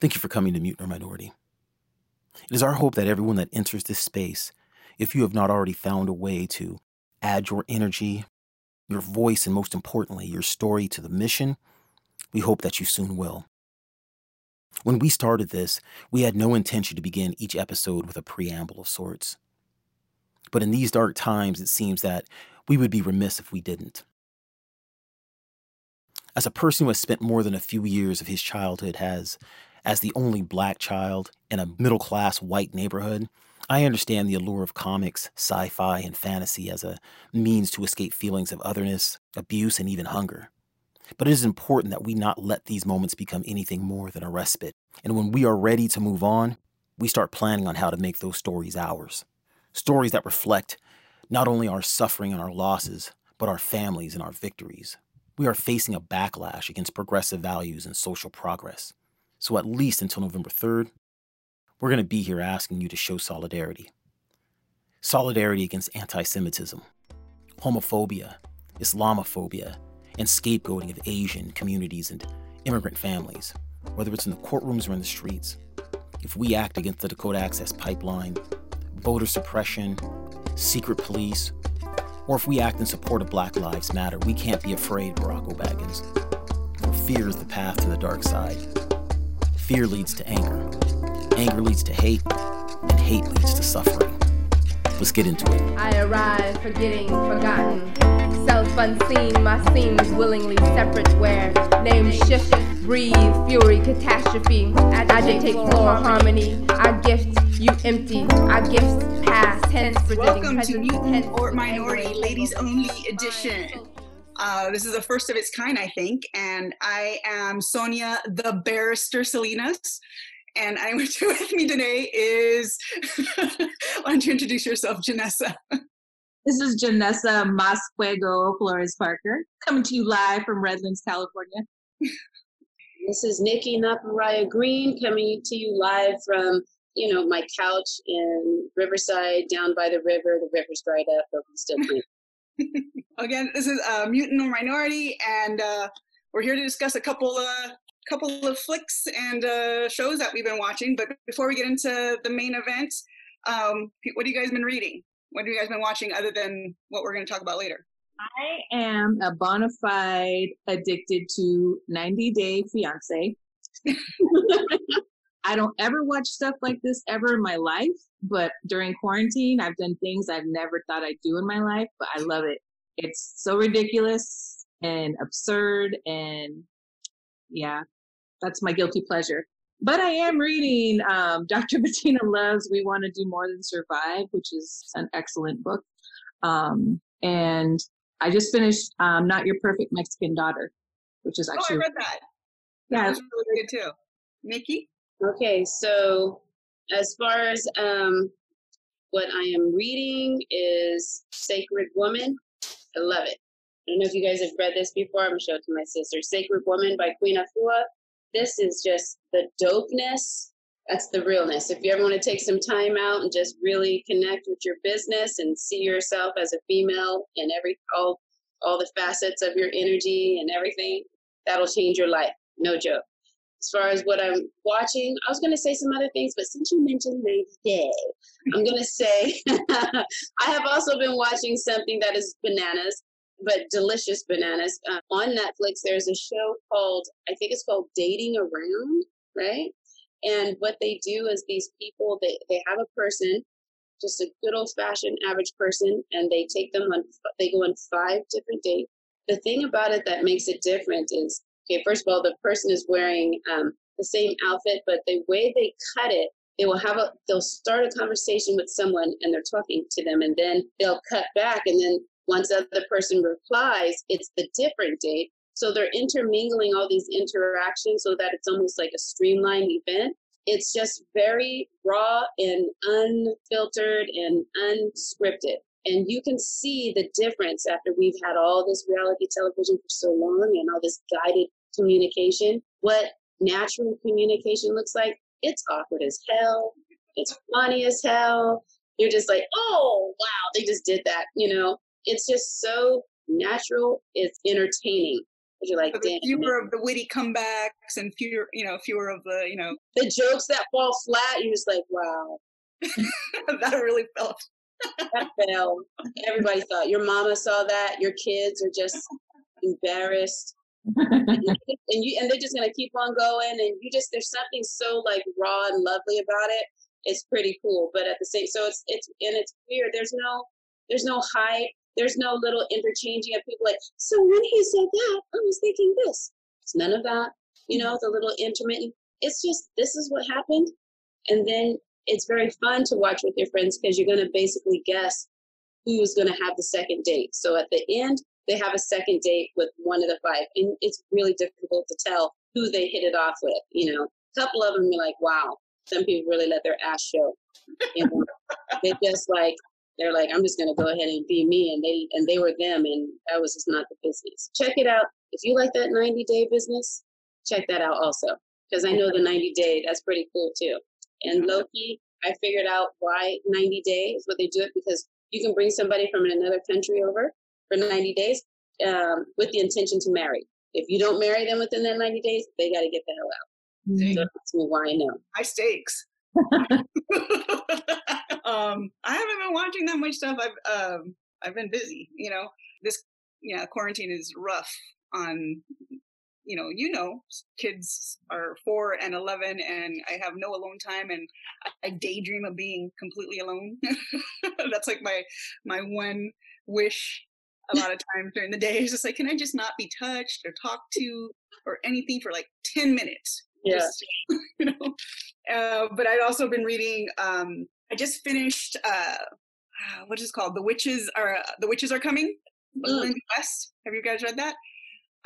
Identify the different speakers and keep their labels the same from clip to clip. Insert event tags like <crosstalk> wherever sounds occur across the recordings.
Speaker 1: Thank you for coming to Mutant or Minority. It is our hope that everyone that enters this space, if you have not already found a way to add your energy, your voice, and most importantly, your story to the mission, we hope that you soon will. When we started this, we had no intention to begin each episode with a preamble of sorts. But in these dark times, it seems that we would be remiss if we didn't. As a person who has spent more than a few years of his childhood has as the only black child in a middle class white neighborhood, I understand the allure of comics, sci fi, and fantasy as a means to escape feelings of otherness, abuse, and even hunger. But it is important that we not let these moments become anything more than a respite. And when we are ready to move on, we start planning on how to make those stories ours. Stories that reflect not only our suffering and our losses, but our families and our victories. We are facing a backlash against progressive values and social progress. So, at least until November 3rd, we're going to be here asking you to show solidarity. Solidarity against anti Semitism, homophobia, Islamophobia, and scapegoating of Asian communities and immigrant families, whether it's in the courtrooms or in the streets. If we act against the Dakota Access Pipeline, voter suppression, secret police, or if we act in support of Black Lives Matter, we can't be afraid, Barack Obagans. For fear is the path to the dark side. Fear leads to anger. Anger leads to hate, and hate leads to suffering. Let's get into it.
Speaker 2: I arrive, forgetting, forgotten. Self unseen, my seams willingly separate where names shift, breathe, fury, catastrophe. Agitate floor harmony. I gift, you empty. I gifts past, tense,
Speaker 3: Welcome to Mutant or Minority Ladies Only Edition. Uh, this is the first of its kind, I think. And I am Sonia, the barrister Salinas. And I'm <laughs> with me today is, <laughs> why don't you introduce yourself, Janessa?
Speaker 4: This is Janessa Masfuego Flores Parker, coming to you live from Redlands, California. <laughs>
Speaker 5: This is Nikki Naparaya Green, coming to you live from, you know, my couch in Riverside, down by the river. The river's dried up, but we still clean. <laughs>
Speaker 3: Again, this is uh, Mutant or Minority, and uh, we're here to discuss a couple of couple of flicks and uh, shows that we've been watching. But before we get into the main event, um, what have you guys been reading? What have you guys been watching other than what we're going to talk about later?
Speaker 4: I am a bona fide addicted to 90 Day Fiance. <laughs> <laughs> I don't ever watch stuff like this ever in my life, but during quarantine, I've done things I've never thought I'd do in my life, but I love it. It's so ridiculous and absurd, and yeah, that's my guilty pleasure. But I am reading um, <laughs> Dr. Bettina Love's We Want to Do More Than Survive, which is an excellent book. Um, and I just finished um, Not Your Perfect Mexican Daughter, which is actually.
Speaker 3: Oh, I read that.
Speaker 4: Yeah,
Speaker 3: that was really good too. Nikki?
Speaker 5: Okay, so as far as um, what I am reading is Sacred Woman. I love it. I don't know if you guys have read this before. I'm going to show it to my sister. Sacred Woman by Queen Afua. This is just the dopeness. That's the realness. If you ever want to take some time out and just really connect with your business and see yourself as a female and every all all the facets of your energy and everything, that'll change your life. No joke. As far as what I'm watching, I was going to say some other things, but since you mentioned 90 Day, I'm going to say <laughs> I have also been watching something that is bananas but delicious bananas. Uh, on Netflix, there's a show called, I think it's called Dating Around, right? And what they do is these people, they, they have a person, just a good old fashioned average person, and they take them on, they go on five different dates. The thing about it that makes it different is, okay, first of all, the person is wearing um, the same outfit, but the way they cut it, they will have a, they'll start a conversation with someone and they're talking to them, and then they'll cut back, and then once the other person replies, it's the different date. So they're intermingling all these interactions so that it's almost like a streamlined event. It's just very raw and unfiltered and unscripted. And you can see the difference after we've had all this reality television for so long and all this guided communication. What natural communication looks like, it's awkward as hell. It's funny as hell. You're just like, oh, wow, they just did that, you know? it's just so natural. It's entertaining. You're like, damn.
Speaker 3: fewer of the witty comebacks and fewer, you know, fewer of the, you know,
Speaker 5: The jokes that fall flat, you're just like, wow, <laughs>
Speaker 3: that really felt.
Speaker 5: that fell. Everybody thought your mama saw that. Your kids are just <laughs> embarrassed. And you and they're just gonna keep on going and you just there's something so like raw and lovely about it it's pretty cool but at the same so it's it's and it's weird there's no there's no hype there's no little interchanging of people like so when he said that i was thinking this. It's none of that you know the little intermittent it's just this is what happened and then it's very fun to watch with your friends because you're going to basically guess who's going to have the second date so at the end they have a second date with one of the five and it's really difficult to tell who they hit it off with you know. A couple of them you're like wow. Some people really let their ass show. You know? <laughs> They just like they're like i'm just going to go ahead and be me and they and they were them and that was just not the business. Check it out. If you like that 90 day business check that out also because i know the 90 day that's pretty cool too. And loki i figured out why 90 day is what they do it because you can bring somebody from another country over for 90 days um, with the intention to marry. If you don't marry them within that 90 days, they got to get the hell out. Me why I know.
Speaker 3: high stakes. <laughs> um, I haven't been watching that much stuff. I've um, I've been busy. You know, this yeah quarantine is rough on. You know, you know, kids are four and eleven, and I have no alone time, and I, I daydream of being completely alone. <laughs> That's like my my one wish. A lot of times during the day, it's just like, can I just not be touched or talked to or anything for like ten minutes?
Speaker 5: Yeah.
Speaker 3: Just, <laughs> you know. Uh, but I'd also been reading. Um, I just finished. Uh, uh, what is it called? The witches are the witches are coming.
Speaker 5: Mm.
Speaker 3: Lindy West. Have you guys read that?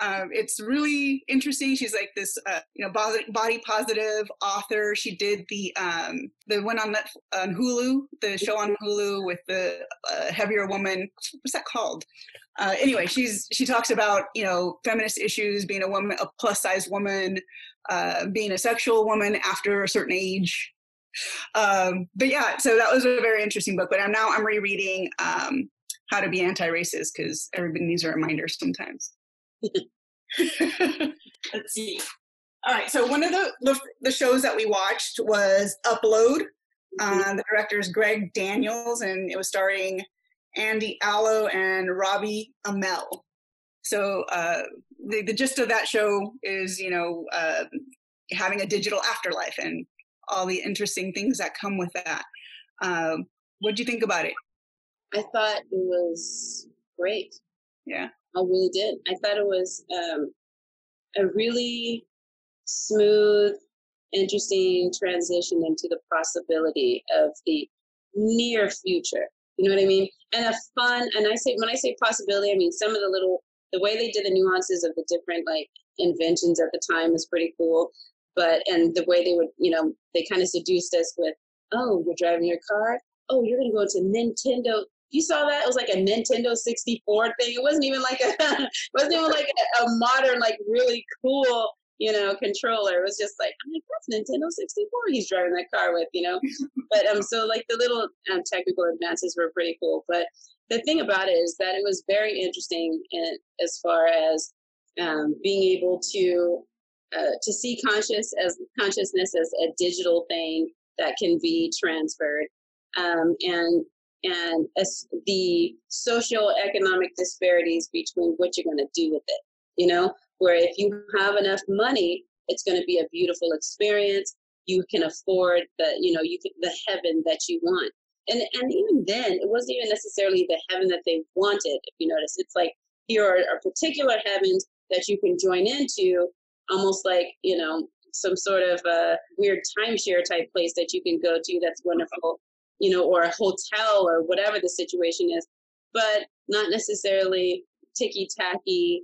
Speaker 3: Um, it's really interesting. She's like this, uh, you know, body, positive author. She did the um, the one on Netf- on Hulu, the show on Hulu with the uh, heavier woman. What's that called? Uh, anyway, she's she talks about you know feminist issues, being a woman, a plus size woman, uh, being a sexual woman after a certain age. Um, but yeah, so that was a very interesting book. But I'm now I'm rereading um, How to Be Anti-Racist because everybody needs a reminder sometimes. <laughs> Let's see. All right, so one of the, the the shows that we watched was Upload. Uh, the director is Greg Daniels, and it was starring Andy Allo and Robbie Amell. So uh, the the gist of that show is, you know, uh, having a digital afterlife and all the interesting things that come with that. Um, what do you think about it?
Speaker 5: I thought it was great.
Speaker 3: Yeah.
Speaker 5: I really did. I thought it was um, a really smooth, interesting transition into the possibility of the near future. You know what I mean? And a fun, and I say when I say possibility, I mean some of the little the way they did the nuances of the different like inventions at the time was pretty cool. But and the way they would, you know, they kind of seduced us with, oh, you're driving your car. Oh, you're gonna go into Nintendo. You saw that? It was like a Nintendo 64 thing. It wasn't even like a, <laughs> wasn't even like a, a modern, like really cool, you know, controller. It was just like, I'm like, that's Nintendo 64. He's driving that car with, you know. <laughs> but um, so like the little um, technical advances were pretty cool. But the thing about it is that it was very interesting in, as far as um, being able to uh, to see conscious as consciousness as a digital thing that can be transferred, um, and and the social economic disparities between what you're going to do with it. You know, where if you have enough money, it's going to be a beautiful experience. You can afford the you know you can, the heaven that you want and and even then it wasn't even necessarily the heaven that they wanted if you notice it's like here are, are particular heavens that you can join into almost like you know some sort of a weird timeshare type place that you can go to that's wonderful you know or a hotel or whatever the situation is but not necessarily ticky tacky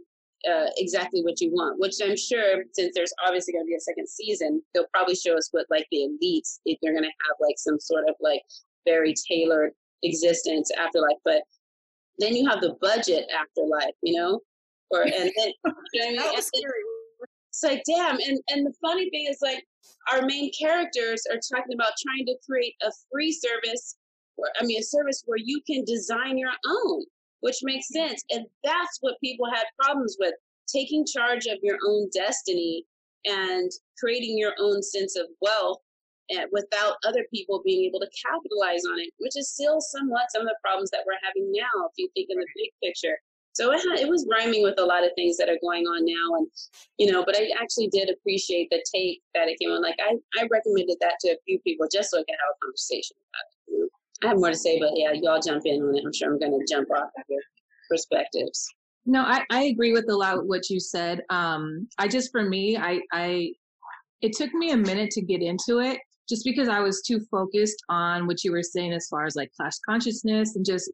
Speaker 5: uh, exactly what you want which i'm sure since there's obviously going to be a second season they'll probably show us what like the elites if they're going to have like some sort of like very tailored existence afterlife but then you have the budget afterlife you know or and then you know what I mean? <laughs>
Speaker 3: That was
Speaker 5: And-
Speaker 3: scary.
Speaker 5: It's like damn and and the funny thing is like our main characters are talking about trying to create a free service or i mean a service where you can design your own which makes sense and that's what people had problems with taking charge of your own destiny and creating your own sense of wealth and without other people being able to capitalize on it, which is still somewhat some of the problems that we're having now, if you think in the big picture. So it, had, it was rhyming with a lot of things that are going on now. And, you know, but I actually did appreciate the take that it came on. Like, I, I recommended that to a few people just so I could have a conversation about it. I have more to say, but yeah, y'all jump in on it. I'm sure I'm going to jump off of your perspectives.
Speaker 4: No, I, I agree with a lot what you said. Um, I just, for me, I, I, it took me a minute to get into it just because I was too focused on what you were saying as far as like class consciousness and just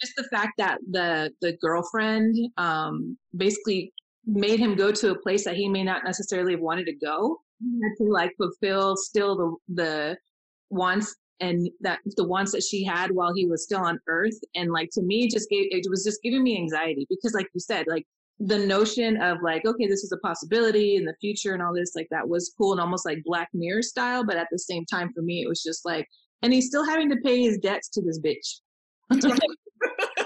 Speaker 4: just the fact that the the girlfriend um, basically made him go to a place that he may not necessarily have wanted to go. He had to like fulfill still the the wants and that the wants that she had while he was still on earth. And like to me just gave it was just giving me anxiety because like you said like the notion of like okay this is a possibility in the future and all this like that was cool and almost like black mirror style. But at the same time for me it was just like and he's still having to pay his debts to this bitch <laughs> <laughs>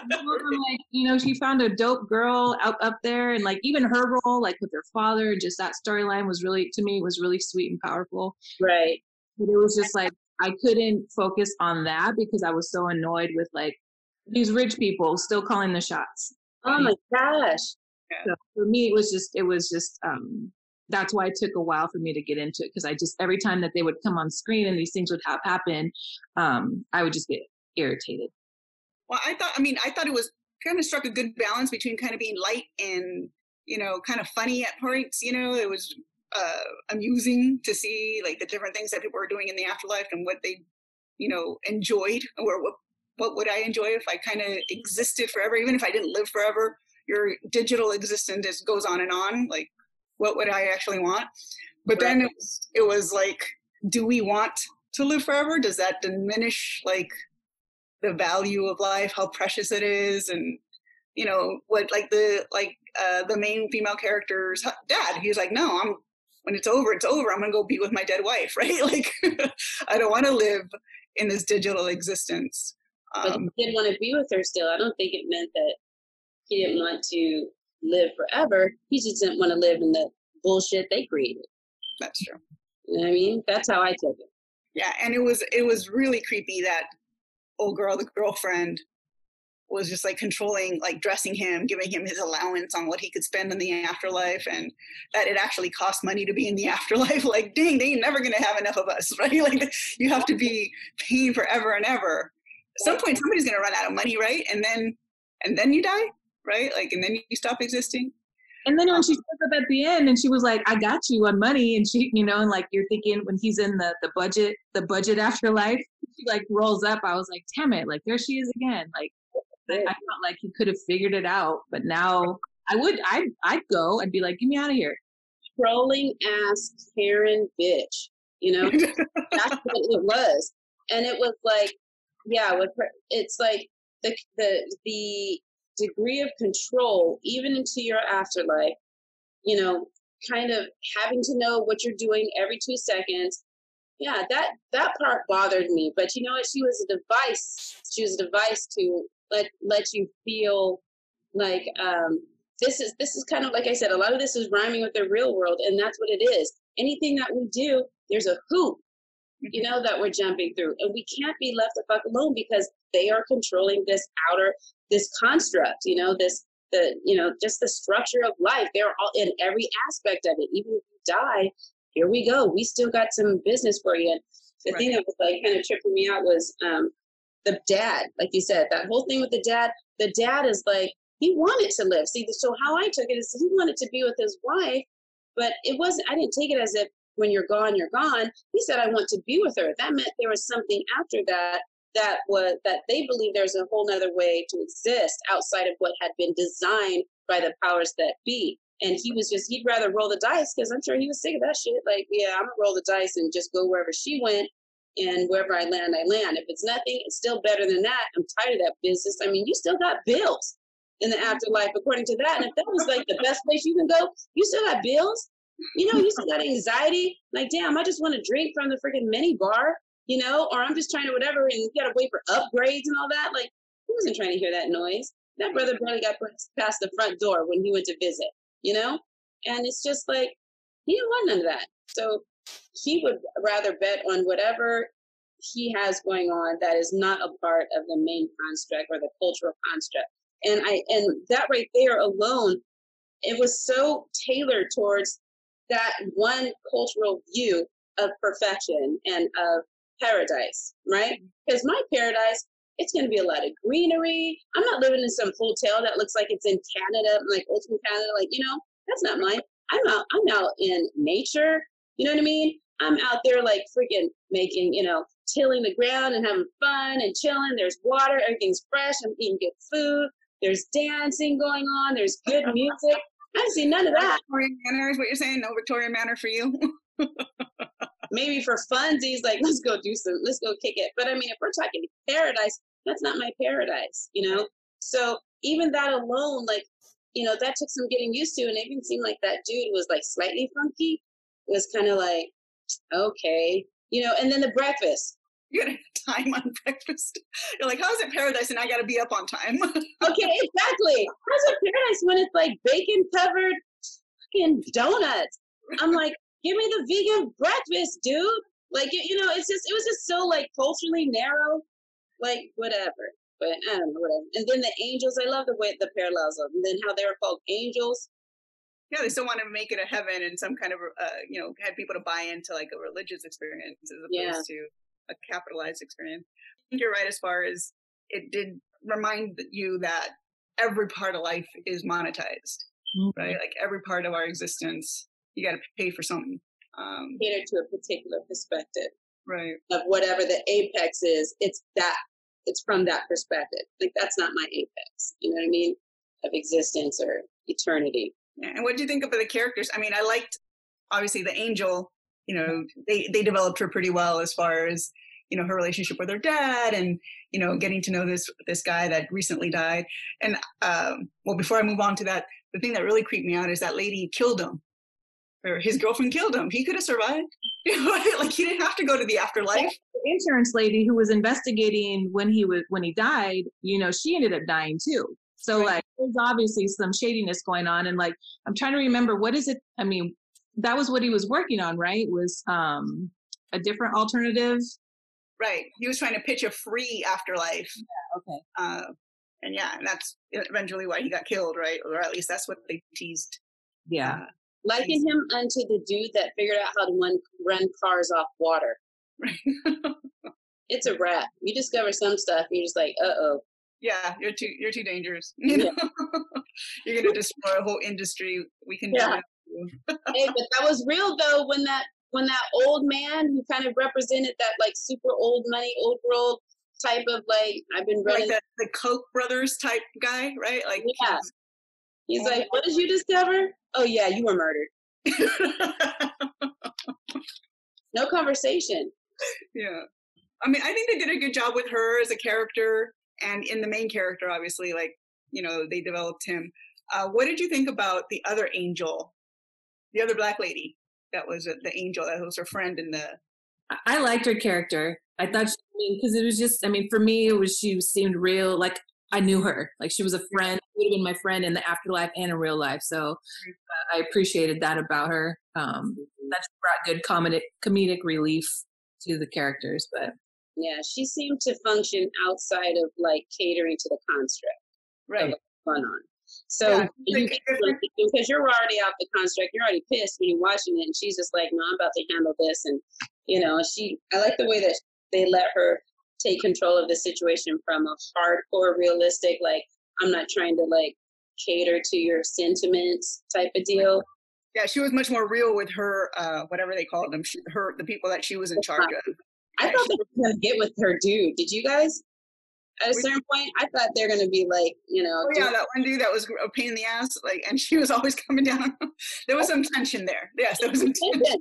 Speaker 4: <laughs> like you know she found a dope girl out up there and like even her role like with her father and just that storyline was really to me was really sweet and powerful.
Speaker 5: Right.
Speaker 4: But it was just like i couldn't focus on that because i was so annoyed with like these rich people still calling the shots.
Speaker 5: Oh my gosh.
Speaker 4: so for me it was just it was just um that's why it took a while for me to get into it because i just every time that they would come on screen and these things would have happen um i would just get irritated
Speaker 3: well, I thought, I mean, I thought it was kind of struck a good balance between kind of being light and, you know, kind of funny at points. You know, it was uh, amusing to see like the different things that people were doing in the afterlife and what they, you know, enjoyed or what what would I enjoy if I kind of existed forever, even if I didn't live forever. Your digital existence just goes on and on. Like, what would I actually want? But right. then it was, it was like, do we want to live forever? Does that diminish like the value of life, how precious it is, and you know what like the like uh, the main female character's dad. He's like, no, I'm when it's over, it's over. I'm gonna go be with my dead wife, <laughs> right? Like, <laughs> I don't want to live in this digital existence.
Speaker 5: Um, but he did want to be with her still. I don't think it meant that he didn't want to live forever. He just didn't want to live in the bullshit they created.
Speaker 3: That's true.
Speaker 5: You know what I mean? That's how I took it.
Speaker 3: Yeah, and it was it was really creepy that old girl, the girlfriend, was just like controlling, like dressing him, giving him his allowance on what he could spend in the afterlife, and that it actually cost money to be in the <laughs> afterlife. Like, dang, they ain't never gonna have enough of us, <laughs> right? Like, you have to be paying forever and ever. At some point, somebody's gonna run out of money, right? And then, and then you die, right? Like, and then you stop existing.
Speaker 4: And then when um she spoke up at the end and she was like, I got you on money. And she, you know, and like you're thinking when he's in the, the budget, the budget afterlife, she like rolls up. I was like, damn it. Like there she is again. Like I felt like he could have figured it out. But now I would, I'd, I'd go and be like, get me out of here.
Speaker 5: Trolling ass Karen bitch. You know, <laughs> that's what it was. And it was like, yeah, with her, it's like the, the, the degree of control, even into your afterlife, you know, kind of having to know what you're doing every two seconds. Yeah, that that part bothered me. But you know what? She was a device. She was a device to let let you feel like um, this is this is kind of like I said. A lot of this is rhyming with the real world, and that's what it is. Anything that we do, there's a hoop you know, that we're jumping through. And we can't be left the fuck alone because they are controlling this outer, this construct, you know, this, the, you know, just the structure of life. They're all in every aspect of it. Even if you die, here we go. We still got some business for you. And the right. thing that was like kind of tripping me out was um, the dad, like you said, that whole thing with the dad. The dad is like, he wanted to live. See, so how I took it is he wanted to be with his wife, but it wasn't, I didn't take it as if when you're gone, you're gone. He said, I want to be with her. That meant there was something after that that was that they believe there's a whole nother way to exist outside of what had been designed by the powers that be. And he was just, he'd rather roll the dice because I'm sure he was sick of that shit. Like, yeah, I'm gonna roll the dice and just go wherever she went and wherever I land, I land. If it's nothing, it's still better than that. I'm tired of that business. I mean, you still got bills in the afterlife according to that. And if that was like the best place you can go, you still got bills. You know, you still got anxiety. Like, damn, I just want to drink from the freaking mini bar, you know, or I'm just trying to whatever, and you got to wait for upgrades and all that. Like, who wasn't trying to hear that noise? That brother barely got past the front door when he went to visit. You know? And it's just like, he didn't want none of that. So he would rather bet on whatever he has going on that is not a part of the main construct or the cultural construct. And I and that right there alone, it was so tailored towards that one cultural view of perfection and of paradise, right? Mm-hmm. Because my paradise, it's going to be a lot of greenery. I'm not living in some hotel that looks like it's in Canada, like ultimate Canada. Like you know, that's not mine. I'm out. I'm out in nature. You know what I mean? I'm out there like freaking making, you know, tilling the ground and having fun and chilling. There's water. Everything's fresh. I'm eating good food. There's dancing going on. There's good music. I see none of that.
Speaker 3: Victorian Manor is what you're saying? No Victorian Manor for you? <laughs>
Speaker 5: Maybe for funsies, like let's go do some, let's go kick it. But I mean, if we're talking paradise, that's not my paradise, you know? So even that alone, like, you know, that took some getting used to. And it even seemed like that dude was like slightly funky. It was kind of like, okay, you know, and then the breakfast.
Speaker 3: You're gonna have time on breakfast. You're like, how's it paradise? And I gotta be up on time. <laughs>
Speaker 5: okay, exactly. How's it paradise when it's like bacon covered fucking donuts? I'm like, give me the vegan breakfast, dude. Like, you know, it's just, it was just so like culturally narrow. Like, whatever. But I don't know, whatever. And then the angels, I love the way the parallels of, and then how they were called angels
Speaker 3: yeah, they still want to make it a heaven and some kind of, uh, you know, had people to buy into like a religious experience as opposed yeah. to a capitalized experience. I think you're right as far as it did remind you that every part of life is monetized, mm-hmm. right? Like every part of our existence, you got to pay for something.
Speaker 5: Um, Cater to a particular perspective,
Speaker 3: right?
Speaker 5: Of whatever the apex is, it's that. It's from that perspective. Like that's not my apex. You know what I mean? Of existence or eternity.
Speaker 3: And what do you think of the characters? I mean, I liked obviously the angel. You know, they they developed her pretty well as far as you know her relationship with her dad, and you know getting to know this this guy that recently died. And um, well, before I move on to that, the thing that really creeped me out is that lady killed him. Or his girlfriend killed him. He could have survived. <laughs> like he didn't have to go to the afterlife.
Speaker 4: The insurance lady who was investigating when he was when he died, you know, she ended up dying too. So right. like there's obviously some shadiness going on and like I'm trying to remember what is it I mean that was what he was working on, right? Was um a different alternative.
Speaker 3: Right. He was trying to pitch a free afterlife.
Speaker 4: Yeah, okay.
Speaker 3: Uh, and yeah, and that's eventually why he got killed, right? Or at least that's what they teased.
Speaker 4: Yeah. Uh,
Speaker 5: Liken him unto the dude that figured out how to run, run cars off water. Right. it's a <laughs> wrap. You discover some stuff, you're just like, uh oh,
Speaker 3: yeah, you're too you're too dangerous. You <laughs> know? Yeah. you're gonna destroy a whole industry. We can yeah.
Speaker 5: hey, but that was real though when that when that old man who kind of represented that like super old money, old world type of like I've been running
Speaker 3: like the, the Koch brothers type guy, right? Like
Speaker 5: yeah. He's, he's like, What did you discover? Oh yeah, you were murdered. <laughs> no conversation.
Speaker 3: Yeah. I mean, I think they did a good job with her as a character and in the main character, obviously, like you know, they developed him. Uh, what did you think about the other angel, the other black lady that was the angel that was her friend in the?
Speaker 4: I liked her character. I thought, she, I mean, because it was just, I mean, for me, it was she seemed real. Like I knew her. Like she was a friend. Would have been my friend in the afterlife and in real life. So uh, I appreciated that about her. Um, that brought good comedic comedic relief to the characters. But
Speaker 5: yeah, she seemed to function outside of like catering to the construct.
Speaker 3: Right.
Speaker 5: Fun on. So yeah, you because you're already out the construct, you're already pissed when you're watching it, and she's just like, "No, I'm about to handle this." And you know, she. I like the way that they let her take control of the situation from a hardcore, realistic, like I'm not trying to like cater to your sentiments type of deal.
Speaker 3: Yeah, she was much more real with her, uh, whatever they called them, she, her the people that she was in charge of.
Speaker 5: I thought they were gonna get with her dude. Did you guys? At a certain point, I thought they're gonna be like, you know.
Speaker 3: Oh yeah, that one dude that was a pain in the ass, like, and she was <laughs> always coming down. there was some tension there. Yes, there was some <laughs> tension.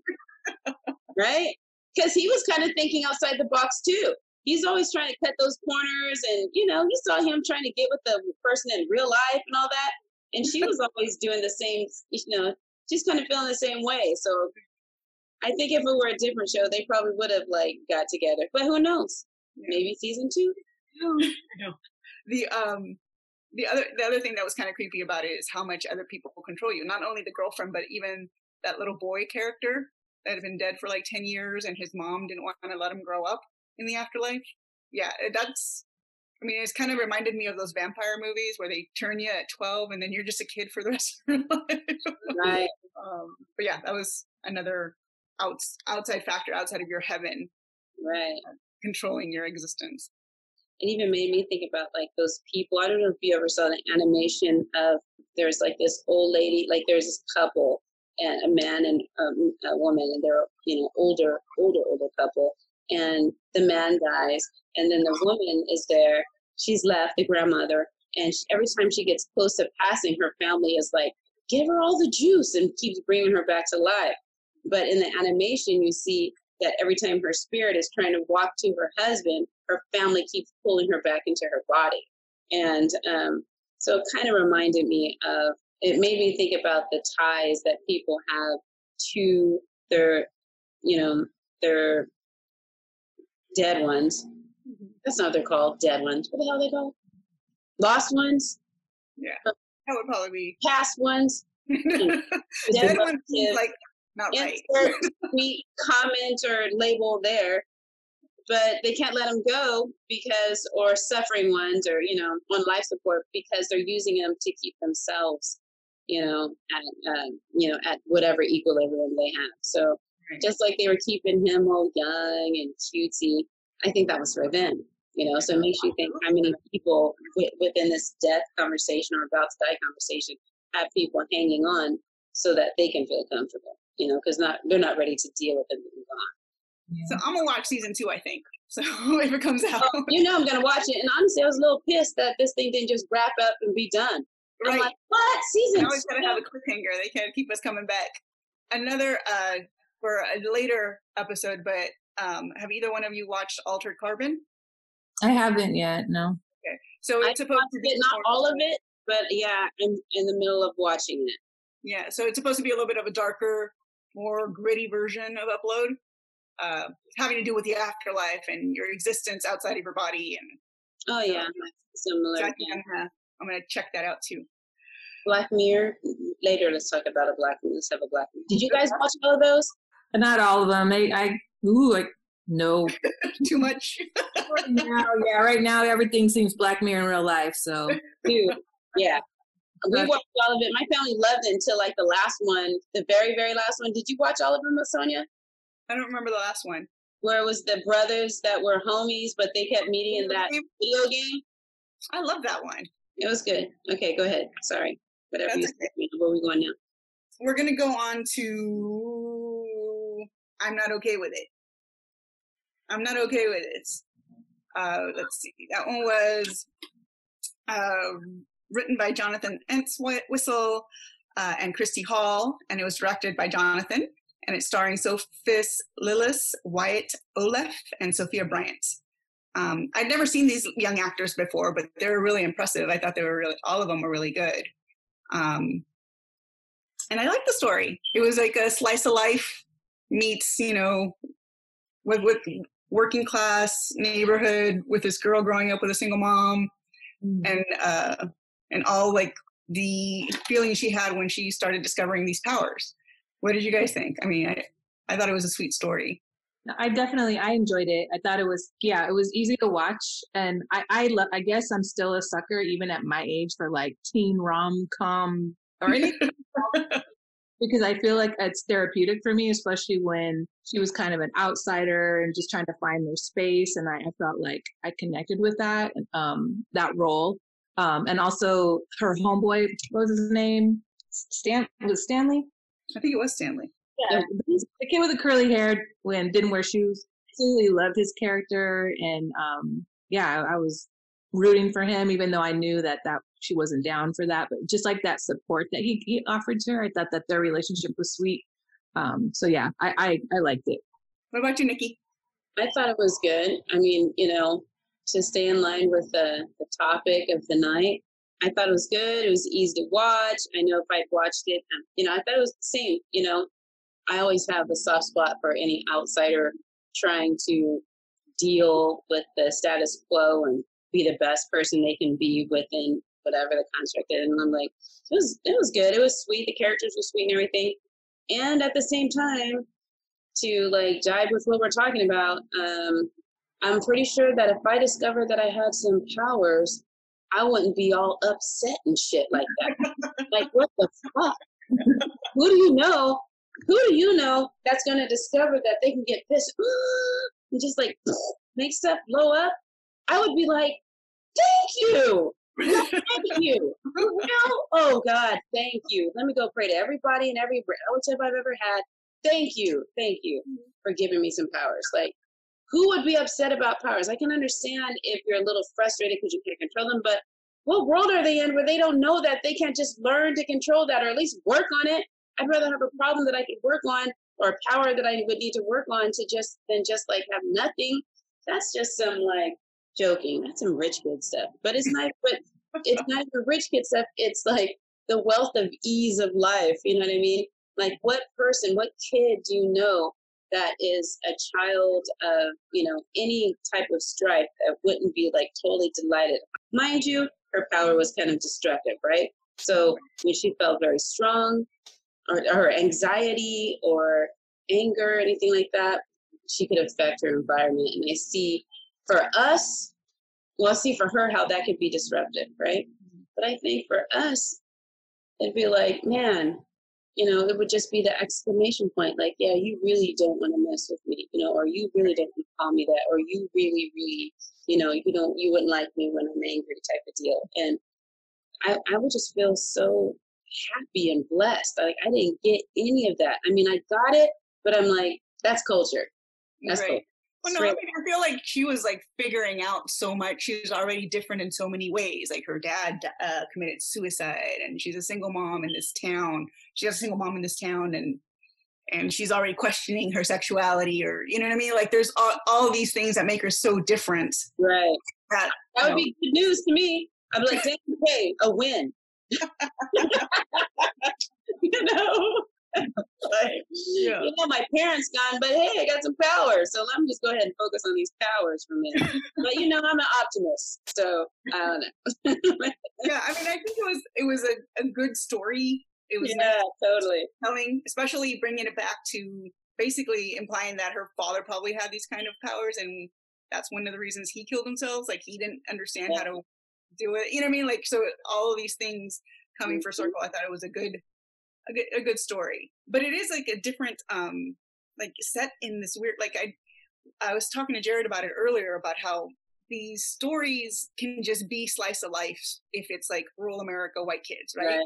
Speaker 5: right? Because he was kind of thinking outside the box too. He's always trying to cut those corners, and you know, you saw him trying to get with the person in real life and all that. And she was always doing the same. You know, she's kind of feeling the same way. So I think if it were a different show, they probably would have like got together. But who knows? Yeah. Maybe season two.
Speaker 3: No. The um, the other the other thing that was kind of creepy about it is how much other people control you. Not only the girlfriend, but even that little boy character that had been dead for like ten years, and his mom didn't want to let him grow up in the afterlife. Yeah, that's. I mean, it's kind of reminded me of those vampire movies where they turn you at twelve, and then you're just a kid for the <laughs> rest of your life.
Speaker 5: Right.
Speaker 3: Um, but yeah, that was another outs, outside factor outside of your heaven
Speaker 5: Right.
Speaker 3: controlling your existence.
Speaker 5: it even made me think about like those people. I don't know if you ever saw the animation of there's like this old lady, like there's this couple and a man and um, a woman, and they're you know older, older, older couple, and the man dies, and then the woman is there. She's left, the grandmother, and she, every time she gets close to passing, her family is like, "Give her all the juice," and keeps bringing her back to life. But in the animation, you see that every time her spirit is trying to walk to her husband, her family keeps pulling her back into her body. And um, so it kind of reminded me of, it made me think about the ties that people have to their, you know, their dead ones. That's not what they're called, dead ones. What the hell are they called? Lost ones?
Speaker 3: Yeah, that would probably be.
Speaker 5: Past ones? <laughs>
Speaker 3: Dead
Speaker 5: Dead
Speaker 3: one seems like not right.
Speaker 5: insert sweet comment or label there, but they can't let them go because, or suffering ones, or you know, on life support because they're using them to keep themselves, you know, at uh, you know at whatever equilibrium they have. So just like they were keeping him all young and cutesy, I think that was for them. You know, so it makes you think how many people wi- within this death conversation or about to die conversation have people hanging on so that they can feel comfortable. You know, because not they're not ready to deal with it being gone.
Speaker 3: So I'm gonna watch season two, I think. So <laughs> if it comes out,
Speaker 5: Oh, you know, I'm gonna watch it, and honestly, I was a little pissed that this thing didn't just wrap up and be done. I'm
Speaker 3: right?
Speaker 5: like, what season?
Speaker 3: always gotta have a cliffhanger. They can't keep us coming back. Another uh for a later episode, but um have either one of you watched Altered Carbon?
Speaker 4: I haven't yet. No. Okay.
Speaker 3: So
Speaker 5: I
Speaker 3: it's supposed to be
Speaker 5: Not all of it, but yeah, I'm in the middle of watching it.
Speaker 3: Yeah, so it's supposed to be a little bit of a darker, more gritty version of Upload, uh, having to do with the afterlife and your existence outside of your body. And
Speaker 5: Oh yeah, similar.
Speaker 3: so I think I'm gonna I'm gonna check that out too.
Speaker 5: Black Mirror. Later, let's talk about a Black. Let's have a Black. Mirror. Did you guys watch all of those?
Speaker 4: But not all of them. I, I ooh, like no. <laughs>
Speaker 3: Too much.
Speaker 4: right now, yeah, right now everything seems Black Mirror in real life. So
Speaker 5: Dude, yeah. We
Speaker 4: Okay.
Speaker 5: watched all of it. My family loved it until like the last one, the very, very last one. Did you watch all of them, Sonia?
Speaker 3: I don't remember the last one.
Speaker 5: Where it was the brothers that were homies, but they kept meeting in that mm-hmm. video game.
Speaker 3: I love that one.
Speaker 5: It was good. Okay, go ahead. Sorry. Whatever
Speaker 3: That's
Speaker 5: you
Speaker 3: okay.
Speaker 5: said. Where are we going now?
Speaker 3: We're gonna go on to I'm not okay with it. I'm not okay with it. Uh, let's see. That one was uh, written by Jonathan Entwistle uh, and Christy Hall, and it was directed by Jonathan, and it's starring Sophia Lillis, Wyatt Oleff, and Sofia Bryant. Um, I'd never seen these young actors before, but they were really impressive. I thought they were really, all of them were really good. Um, and I liked the story. It was like a slice of life meets, you know, with, with working class neighborhood with this girl growing up with a single mom and uh, and all like the feeling she had when she started discovering these powers. What did you guys think? I mean, I, I thought it was a sweet story.
Speaker 4: I definitely I enjoyed it. I thought it was yeah, it was easy to watch, and I I lo- I guess I'm still a sucker even at my age for like teen rom com or anything <laughs> because I feel like it's therapeutic for me, especially when she was kind of an outsider and just trying to find their space, and I, I felt like I connected with that um that role, um and also her homeboy what was his name? Stan was it Stanley?
Speaker 3: I think it was Stanley.
Speaker 4: yeah, the kid with the curly hair when didn't wear shoes. Absolutely loved his character, and um, yeah, I, I was rooting for him, even though I knew that that she wasn't down for that. But just like that support that he, he offered to her, I thought that their relationship was sweet. Um, so yeah, I, I I liked it.
Speaker 3: What about you, Nikki?
Speaker 5: I thought it was good. I mean, you know, to stay in line with the, the topic of the night, I thought it was good. It was easy to watch. I know if I'd watched it, um, you know, I thought it was the same. You know, I always have a soft spot for any outsider trying to deal with the status quo and be the best person they can be within whatever the construct is. And I'm like, it was it was good. It was sweet. The characters were sweet and everything. And at the same time, to like jive with what we're talking about, um, I'm pretty sure that if I discovered that I had some powers, I wouldn't be all upset and shit like that. <laughs> like, what the fuck? Who do you know? Who do you know that's gonna discover that they can get pissed <gasps> and just like <sniffs> make stuff blow up? I would be like, thank you. Thank you. No, oh God, thank you. Let me go pray to everybody and every relative I've ever had. Thank you, thank you for giving me some powers. Like, who would be upset about powers? I can understand if you're a little frustrated because you can't control them, but what world are they in where they don't know that they can't just learn to control that or at least work on it? I'd rather have a problem that I could work on or a power that I would need to work on to just than just like have nothing. That's just some like joking. That's some rich kid stuff. But it's <laughs> not but it's not the rich kid stuff. It's like the wealth of ease of life. You know what I mean? Like what person, what kid do you know that is a child of, you know, any type of strife that wouldn't be like totally delighted. Mind you, her power was kind of destructive, right? So when she felt very strong, or her anxiety or anger, anything like that, she could affect her environment. And I see for us, well, see for her how that could be disruptive, right? But I think for us, it'd be like, man, you know, it would just be the exclamation point, like, yeah, you really don't want to mess with me, you know, or you really don't want to call me that, or you really, really, you know, you don't, you wouldn't like me when I'm angry, type of deal. And I, I would just feel so happy and blessed. Like I didn't get any of that. I mean, I got it, but I'm like, that's culture. That's
Speaker 3: right.
Speaker 5: culture.
Speaker 3: Well, no, I, mean, I feel like she was like figuring out so much. She was already different in so many ways. Like her dad uh, committed suicide, and she's a single mom in this town. She has a single mom in this town, and and she's already questioning her sexuality, or you know what I mean. Like there's all, all these things that make her so different.
Speaker 5: Right.
Speaker 3: That,
Speaker 5: that would know. be good news to me. I'd be like, okay, a win. <laughs> you know? <laughs> like, yeah. you know, my parents gone, but hey, I got some power. So let me just go ahead and focus on these powers for a minute. but you know, I'm an optimist, so I don't know. <laughs>
Speaker 3: yeah, I mean, I think it was it was a, a good story. It was
Speaker 5: yeah, totally
Speaker 3: telling, especially bringing it back to basically implying that her father probably had these kind of powers, and that's one of the reasons he killed himself. Like he didn't understand yeah. how to do it. You know what I mean? Like so, all of these things coming for mm-hmm. circle. I thought it was a good, a good, a good story. But it is like a different, um, like set in this weird. Like I, I was talking to Jared about it earlier about how these stories can just be slice of life if it's like rural America, white kids, right?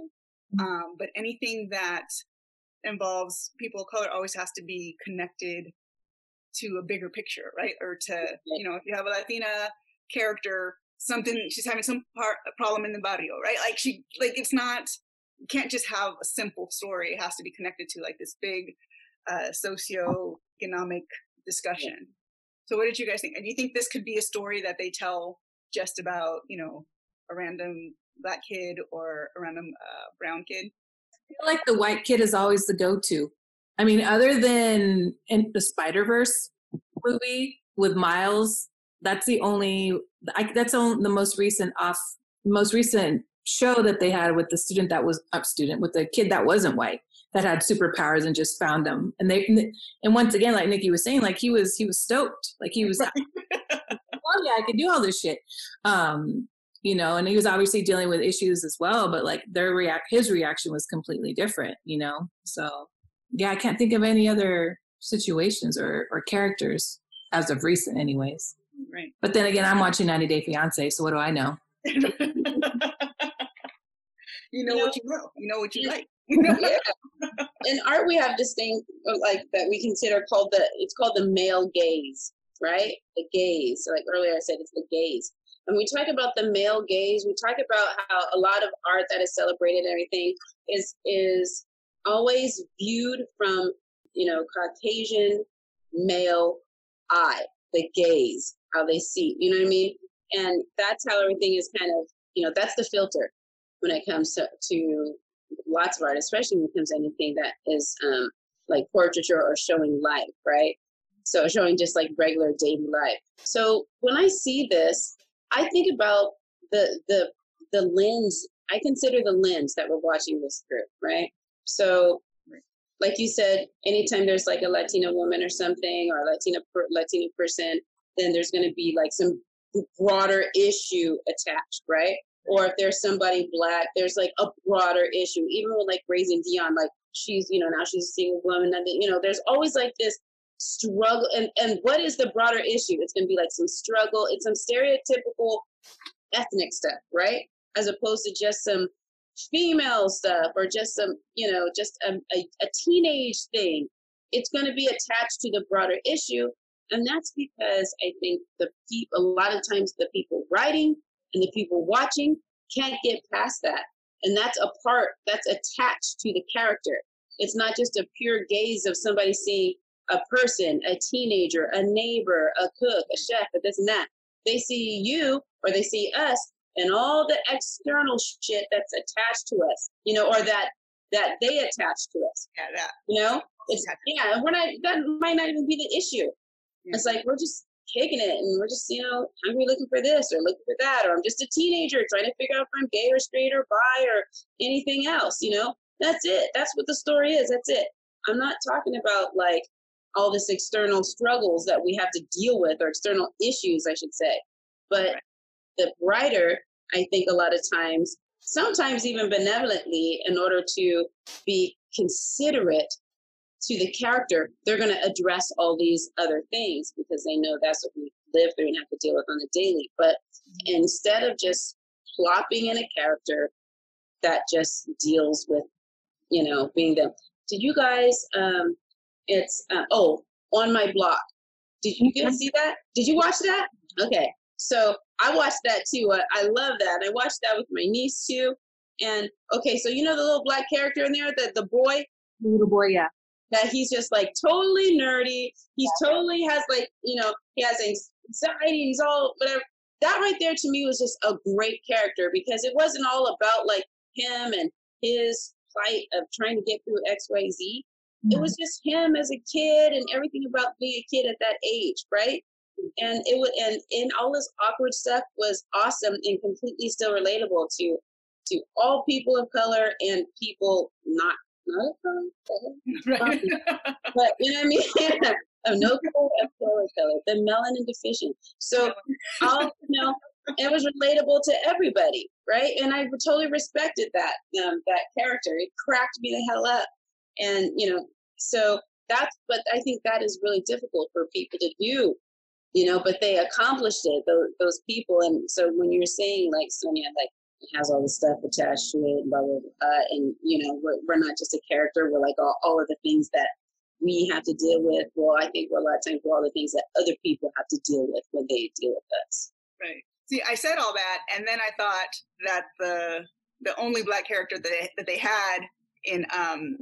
Speaker 3: right. Um, but anything that involves people of color always has to be connected to a bigger picture, right? Or to, you know, if you have a Latina character something she's having some part, problem in the barrio, right? Like she like it's not you can't just have a simple story. It has to be connected to like this big uh, socio-economic discussion. So what did you guys think? And do you think this could be a story that they tell just about, you know, a random black kid or a random uh, brown kid?
Speaker 4: I feel like the white kid is always the go-to. I mean, other than in the Spider Verse movie with Miles, that's the only I, that's on the most recent off most recent show that they had with the student that was up student with the kid that wasn't white that had superpowers and just found them. And they and once again like nikki was saying like he was he was stoked. Like he was oh <laughs> yeah i could do all this shit. Um you know and he was obviously dealing with issues as well but like their react his reaction was completely different you know? So yeah i can't think of any other situations or or characters as of recent anyways.
Speaker 3: Right.
Speaker 4: But then again, I'm watching 90 Day Fiance, so what do I know? <laughs>
Speaker 3: you know, you know what you know. <laughs> You know what you like. yeah.
Speaker 5: In art, we have this thing uh, like that we consider called the it's called the male gaze, right? The gaze. So like earlier, I said it's the gaze. When we talk about the male gaze, we talk about how a lot of art that is celebrated and everything is is always viewed from you know Caucasian male eye, the gaze how they see, you know what I mean? And that's how everything is kind of, you know, that's the filter when it comes to, to lots of art, especially when it comes to anything that is um, like portraiture or showing life, right? So showing just like regular daily life. So when I see this, I think about the the the lens. I consider the lens that we're watching this through, right? So, like you said, anytime there's like a Latina woman or something, or a Latina per, Latina person, then there's going to be like some broader issue attached, right? Or if there's somebody black, there's like a broader issue. Even with like raising Dion, like she's, you know, now she's a single woman, and you know, there's always like this struggle. And and what is the broader issue? It's going to be like some struggle. It's some stereotypical ethnic stuff, right? As opposed to just some female stuff or just some, you know, just a, a, a teenage thing. It's going to be attached to the broader issue. And that's because I think the people, a lot of times the people writing and the people watching can't get past that. And that's a part that's attached to the character. It's not just a pure gaze of somebody seeing a person, a teenager, a neighbor, a cook, a chef, a this and that. They see you or they see us and all the external shit that's attached to us, you know, or that that they attach to us.
Speaker 3: Yeah, that.
Speaker 5: You know, it's yeah, we're not that might not even be the issue. Yeah. It's mm-hmm. like we're just kicking it and we're just, you know, hungry looking for this or looking for that, or I'm just a teenager trying to figure out if I'm gay or straight or bi or anything else, you know? That's it. That's what the story is. That's it. I'm not talking about like all this external struggles that we have to deal with or external issues, I should say. But right. the writer, I think a lot of times, sometimes even benevolently, in order to be considerate to the character, they're going to address all these other things because they know that's what we live through and have to deal with on a daily. But mm-hmm. instead of just plopping in a character that just deals with, you know, being them. Did you guys, um, it's, uh, oh, on my block. Did you guys see that? Did you watch that? Okay. So I watched that too. I, I love that. I watched that with my niece too. And okay, so you know the little black character in there, the the boy,
Speaker 4: the little boy, yeah
Speaker 5: that he's just like totally nerdy. He's totally has like, you know, he has anxiety, he's all whatever. That right there to me was just a great character because it wasn't all about like him and his plight of trying to get through XYZ. Mm-hmm. It was just him as a kid and everything about being a kid at that age, right? And it would and and all this awkward stuff was awesome and completely still relatable to to all people of color and people not not a color, right. <laughs> but you know what I mean? <laughs> of no color, of color, color, the melanin deficient. So, all you know, it was relatable to everybody, right? And I totally respected that um, that character. It cracked me the hell up, and you know, so that's. But I think that is really difficult for people to do, you know. But they accomplished it, those, those people. And so when you're saying like Sonia, like has all the stuff attached to it, blah, blah, blah. Uh, and, you know, we're, we're not just a character, we're like all, all of the things that we have to deal with. Well, I think we're a lot of times we're all the things that other people have to deal with when they deal with us.
Speaker 3: Right. See, I said all that, and then I thought that the the only black character that they, that they had in um,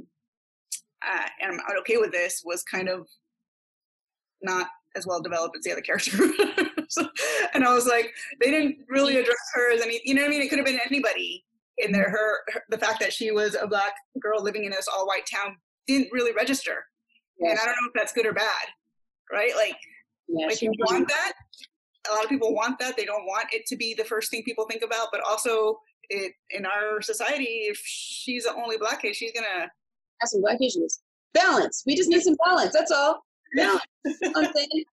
Speaker 3: uh, and I'm okay with this was kind of not as well developed as the other character. so, <laughs> and I was like, they didn't really address her as any, you know what I mean? It could have been anybody in there. Her, her, the fact that she was a black girl living in this all white town didn't really register. Yes. And I don't know if that's good or bad, right? Like, yes, like you want that. A lot of people want that. They don't want it to be the first thing people think about, but also it in our society, if she's the only black kid, she's gonna
Speaker 5: have some black issues. Balance. We just need some balance. That's all. Balance. I'm saying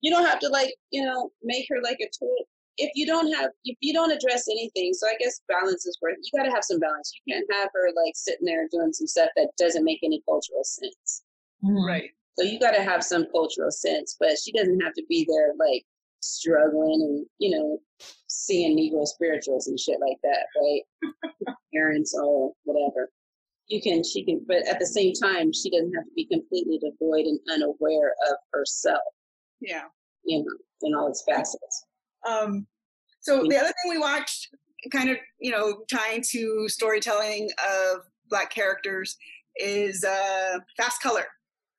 Speaker 5: you don't have to like you know make her like a tool. If you don't have if you don't address anything so i guess balance is worth you got to have some balance. You can't have her like sitting there doing some stuff that doesn't make any cultural sense.
Speaker 3: Mm-hmm. right.
Speaker 5: So you got to have some cultural sense but she doesn't have to be there like struggling and you know seeing negro spirituals and shit like that right? Parents or whatever you can she can but at the same time she doesn't have to be completely devoid and unaware of herself
Speaker 3: yeah.
Speaker 5: You know, in all its facets.
Speaker 3: Um, so the other thing we watched, kind of, you know, tying to storytelling of black characters, is uh, Fast Color.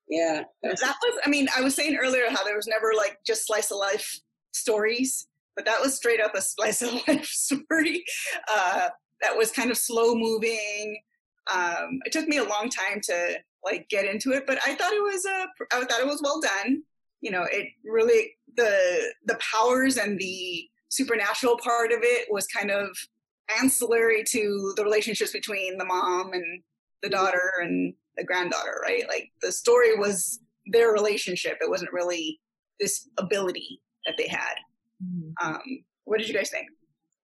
Speaker 5: Yeah.
Speaker 3: That was, I mean, I was saying earlier how there was never like just slice of life stories, but that was straight up a slice of <laughs> life story. Uh, that was kind of slow moving. Um, it took me a long time to like get into it, but I thought it was a, I thought it was well done you know it really the the powers and the supernatural part of it was kind of ancillary to the relationships between the mom and the daughter and the granddaughter, right? Like the story was their relationship. It wasn't really this ability that they had.
Speaker 4: Mm-hmm.
Speaker 3: Um, what did you guys think?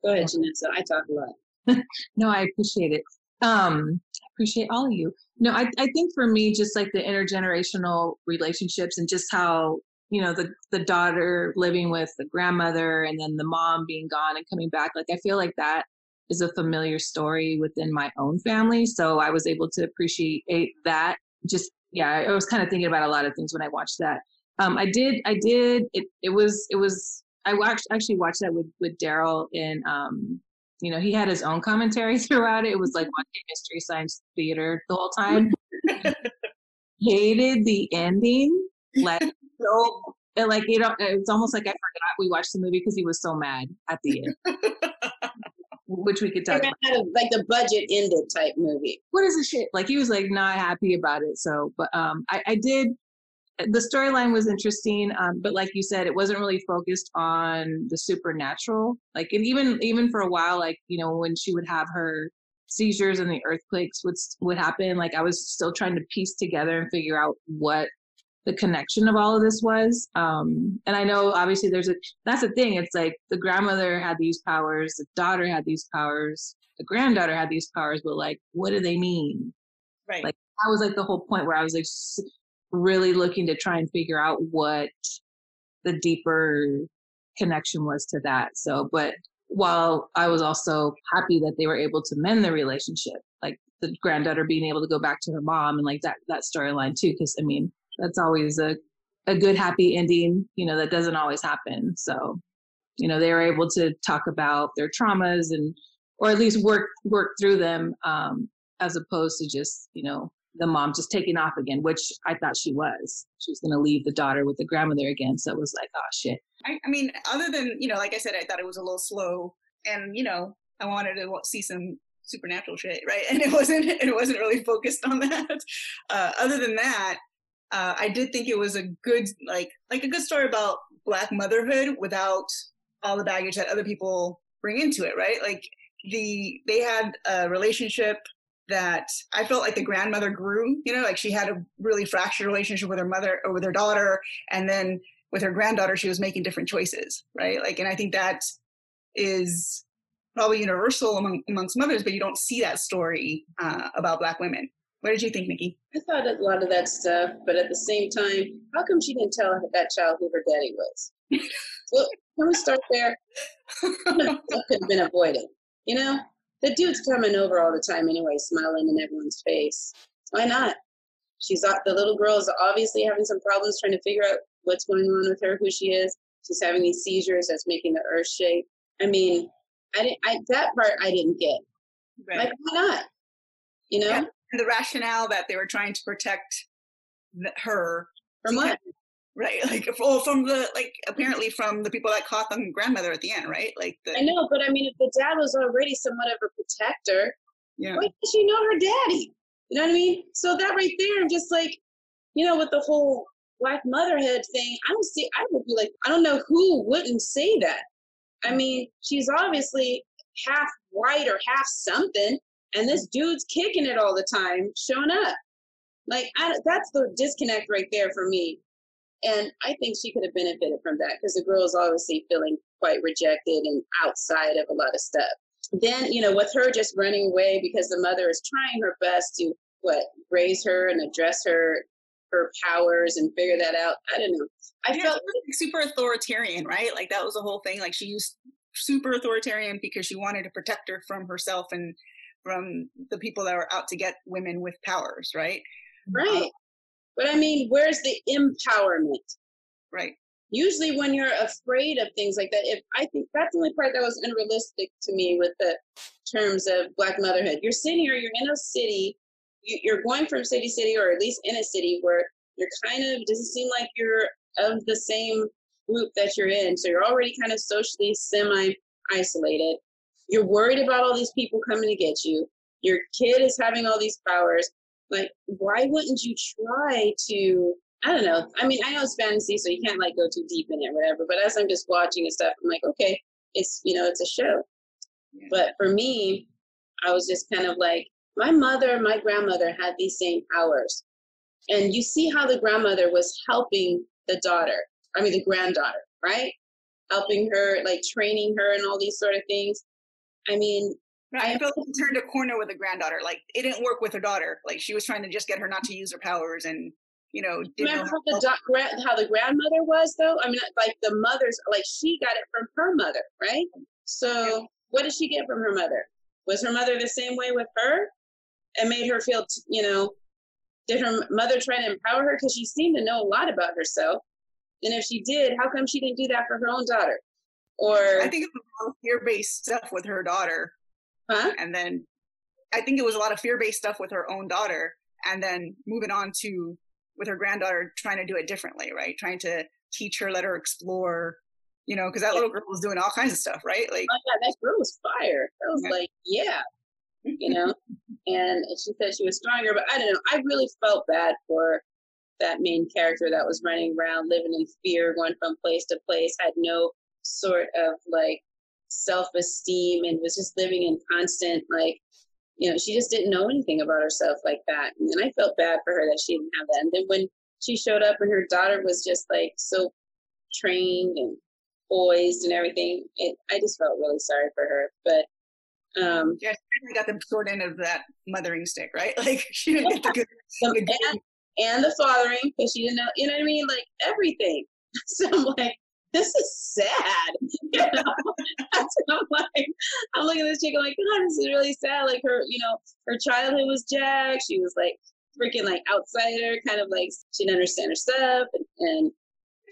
Speaker 5: Go ahead, Janessa. I talk a lot. <laughs>
Speaker 4: no, I appreciate it. Um, appreciate all of you. No, I, I think for me, just like the intergenerational relationships and just how, you know, the, the daughter living with the grandmother and then the mom being gone and coming back, like I feel like that is a familiar story within my own family. So I was able to appreciate that. Just, yeah, I was kind of thinking about a lot of things when I watched that. Um, I did, I did, it, it was, it was, I watched, actually watched that with, with Daryl in, um, you know, he had his own commentary <laughs> throughout it. It was like watching Mystery Science Theater the whole time. <laughs> Hated the ending. Like, <laughs> so, like, you know, it's almost like I forgot we watched the movie because he was so mad at the end. Which we could talk about.
Speaker 5: like the budget ended type movie.
Speaker 4: What is this shit? Like he was like not happy about it. So, but um, I, I did the storyline was interesting um, but like you said it wasn't really focused on the supernatural. Like and even even for a while like you know when she would have her seizures and the earthquakes would would happen like i was still trying to piece together and figure out what the connection of all of this was. Um and i know obviously there's a that's the thing it's like the grandmother had these powers the daughter had these powers the granddaughter had these powers but like what do they mean?
Speaker 3: Right.
Speaker 4: Like that was like the whole point where i was like really looking to try and figure out what the deeper connection was to that. So, but while I was also happy that they were able to mend the relationship, like the granddaughter being able to go back to her mom and like that that storyline too, because I mean that's always a a good happy ending. You know that doesn't always happen. So, you know they were able to talk about their traumas and or at least work work through them um, as opposed to just you know the mom just taking off again, which I thought she was. She was going to leave the daughter with the grandmother again. So it was like, oh shit.
Speaker 3: I, I, mean, other than you know, like I said, I thought it was a little slow, and you know, I wanted to see some supernatural shit, right? <laughs> And it wasn't. It wasn't really focused on <laughs> that. Uh, other than that, uh, I did think it was a good, like, like a good story about black motherhood without all the baggage that other people bring into it, right? Like the they had a relationship that I felt like the grandmother grew, you know, like she had a really fractured relationship with her mother or with her daughter. And then with her granddaughter, she was making different choices, right? Like, and I think that is probably universal among, amongst mothers, but you don't see that story uh, about Black women. What did you think, Nikki?
Speaker 5: I thought a lot of that stuff, but at the same time, how come she didn't tell that child who her daddy was? <laughs> well, can we start there? that could have been avoided, you know? The dude's coming over all the time anyway, smiling in everyone's face. Why not? She's uh, the little girl is obviously having some problems trying to figure out what's going on with her, who she is. She's having these seizures that's making the earth shake. I mean, I didn't. I, that part I didn't get. Right. Like, why not? You know, yeah.
Speaker 3: and the rationale that they were trying to protect the, her
Speaker 5: from what?
Speaker 3: Right? Like, well, from the like apparently from the people that caught the grandmother at the end, right? Like, the,
Speaker 5: I know, but I mean, if the dad was already somewhat of a protector,
Speaker 3: yeah.
Speaker 5: why did she know her daddy? You know what I mean? So that right there, I'm just like, you know, with the whole black motherhood thing, I don't see. I would be like, I don't know who wouldn't say that. I mm-hmm. mean, she's obviously half white or half something, and this dude's kicking it all the time, showing up. Like, I, that's the disconnect right there for me. And I think she could have benefited from that because the girl is obviously feeling quite rejected and outside of a lot of stuff. Then, you know, with her just running away because the mother is trying her best to what raise her and address her her powers and figure that out. I don't know. I yeah, felt
Speaker 3: like super authoritarian, right? Like that was the whole thing. Like she used super authoritarian because she wanted to protect her from herself and from the people that were out to get women with powers, right?
Speaker 5: Right. Um, but I mean, where's the empowerment?
Speaker 3: Right.
Speaker 5: Usually, when you're afraid of things like that, if I think that's the only part that was unrealistic to me with the terms of Black motherhood. You're sitting here, you're in a city, you're going from city to city, or at least in a city where you're kind of doesn't seem like you're of the same group that you're in. So you're already kind of socially semi isolated. You're worried about all these people coming to get you. Your kid is having all these powers like why wouldn't you try to I don't know. I mean, I know it's fantasy, so you can't like go too deep in it, whatever. But as I'm just watching and stuff, I'm like, okay, it's you know, it's a show. Yeah. But for me, I was just kind of like, my mother and my grandmother had these same powers. And you see how the grandmother was helping the daughter, I mean, the granddaughter, right? Helping her, like training her and all these sort of things. I mean,
Speaker 3: Right. I felt like turned a corner with a granddaughter. Like it didn't work with her daughter. Like she was trying to just get her not to use her powers and you know.
Speaker 5: Remember how the, do- how the grandmother was though? I mean, like the mother's, like she got it from her mother, right? So yeah. what did she get from her mother? Was her mother the same way with her and made her feel, you know, did her mother try to empower her? Because she seemed to know a lot about herself. And if she did, how come she didn't do that for her own daughter? Or
Speaker 3: I think it was fear-based stuff with her daughter. Huh? And then I think it was a lot of fear-based stuff with her own daughter, and then moving on to with her granddaughter, trying to do it differently, right? Trying to teach her, let her explore, you know, because that little girl was doing all kinds of stuff, right? Like,
Speaker 5: oh yeah, that girl was fire. I was yeah. like, yeah, you know. <laughs> and she said she was stronger, but I don't know. I really felt bad for that main character that was running around, living in fear, going from place to place, had no sort of like self-esteem, and was just living in constant like you know, she just didn't know anything about herself like that. And I felt bad for her that she didn't have that. And then when she showed up and her daughter was just like so trained and poised and everything, it, I just felt really sorry for her. But um,
Speaker 3: yeah, she got the short end of that mothering stick, right? <laughs> Like she didn't get the good, the
Speaker 5: good and, and the fathering because she didn't know, you know what I mean? Like everything. <laughs> So I'm like, this is sad. <laughs> You know? I'm like, I'm looking at this chick, I'm like, God, this is really sad. Like her, you know, her childhood was jacked. She was like freaking like outsider, kind of like she didn't understand her stuff. And, and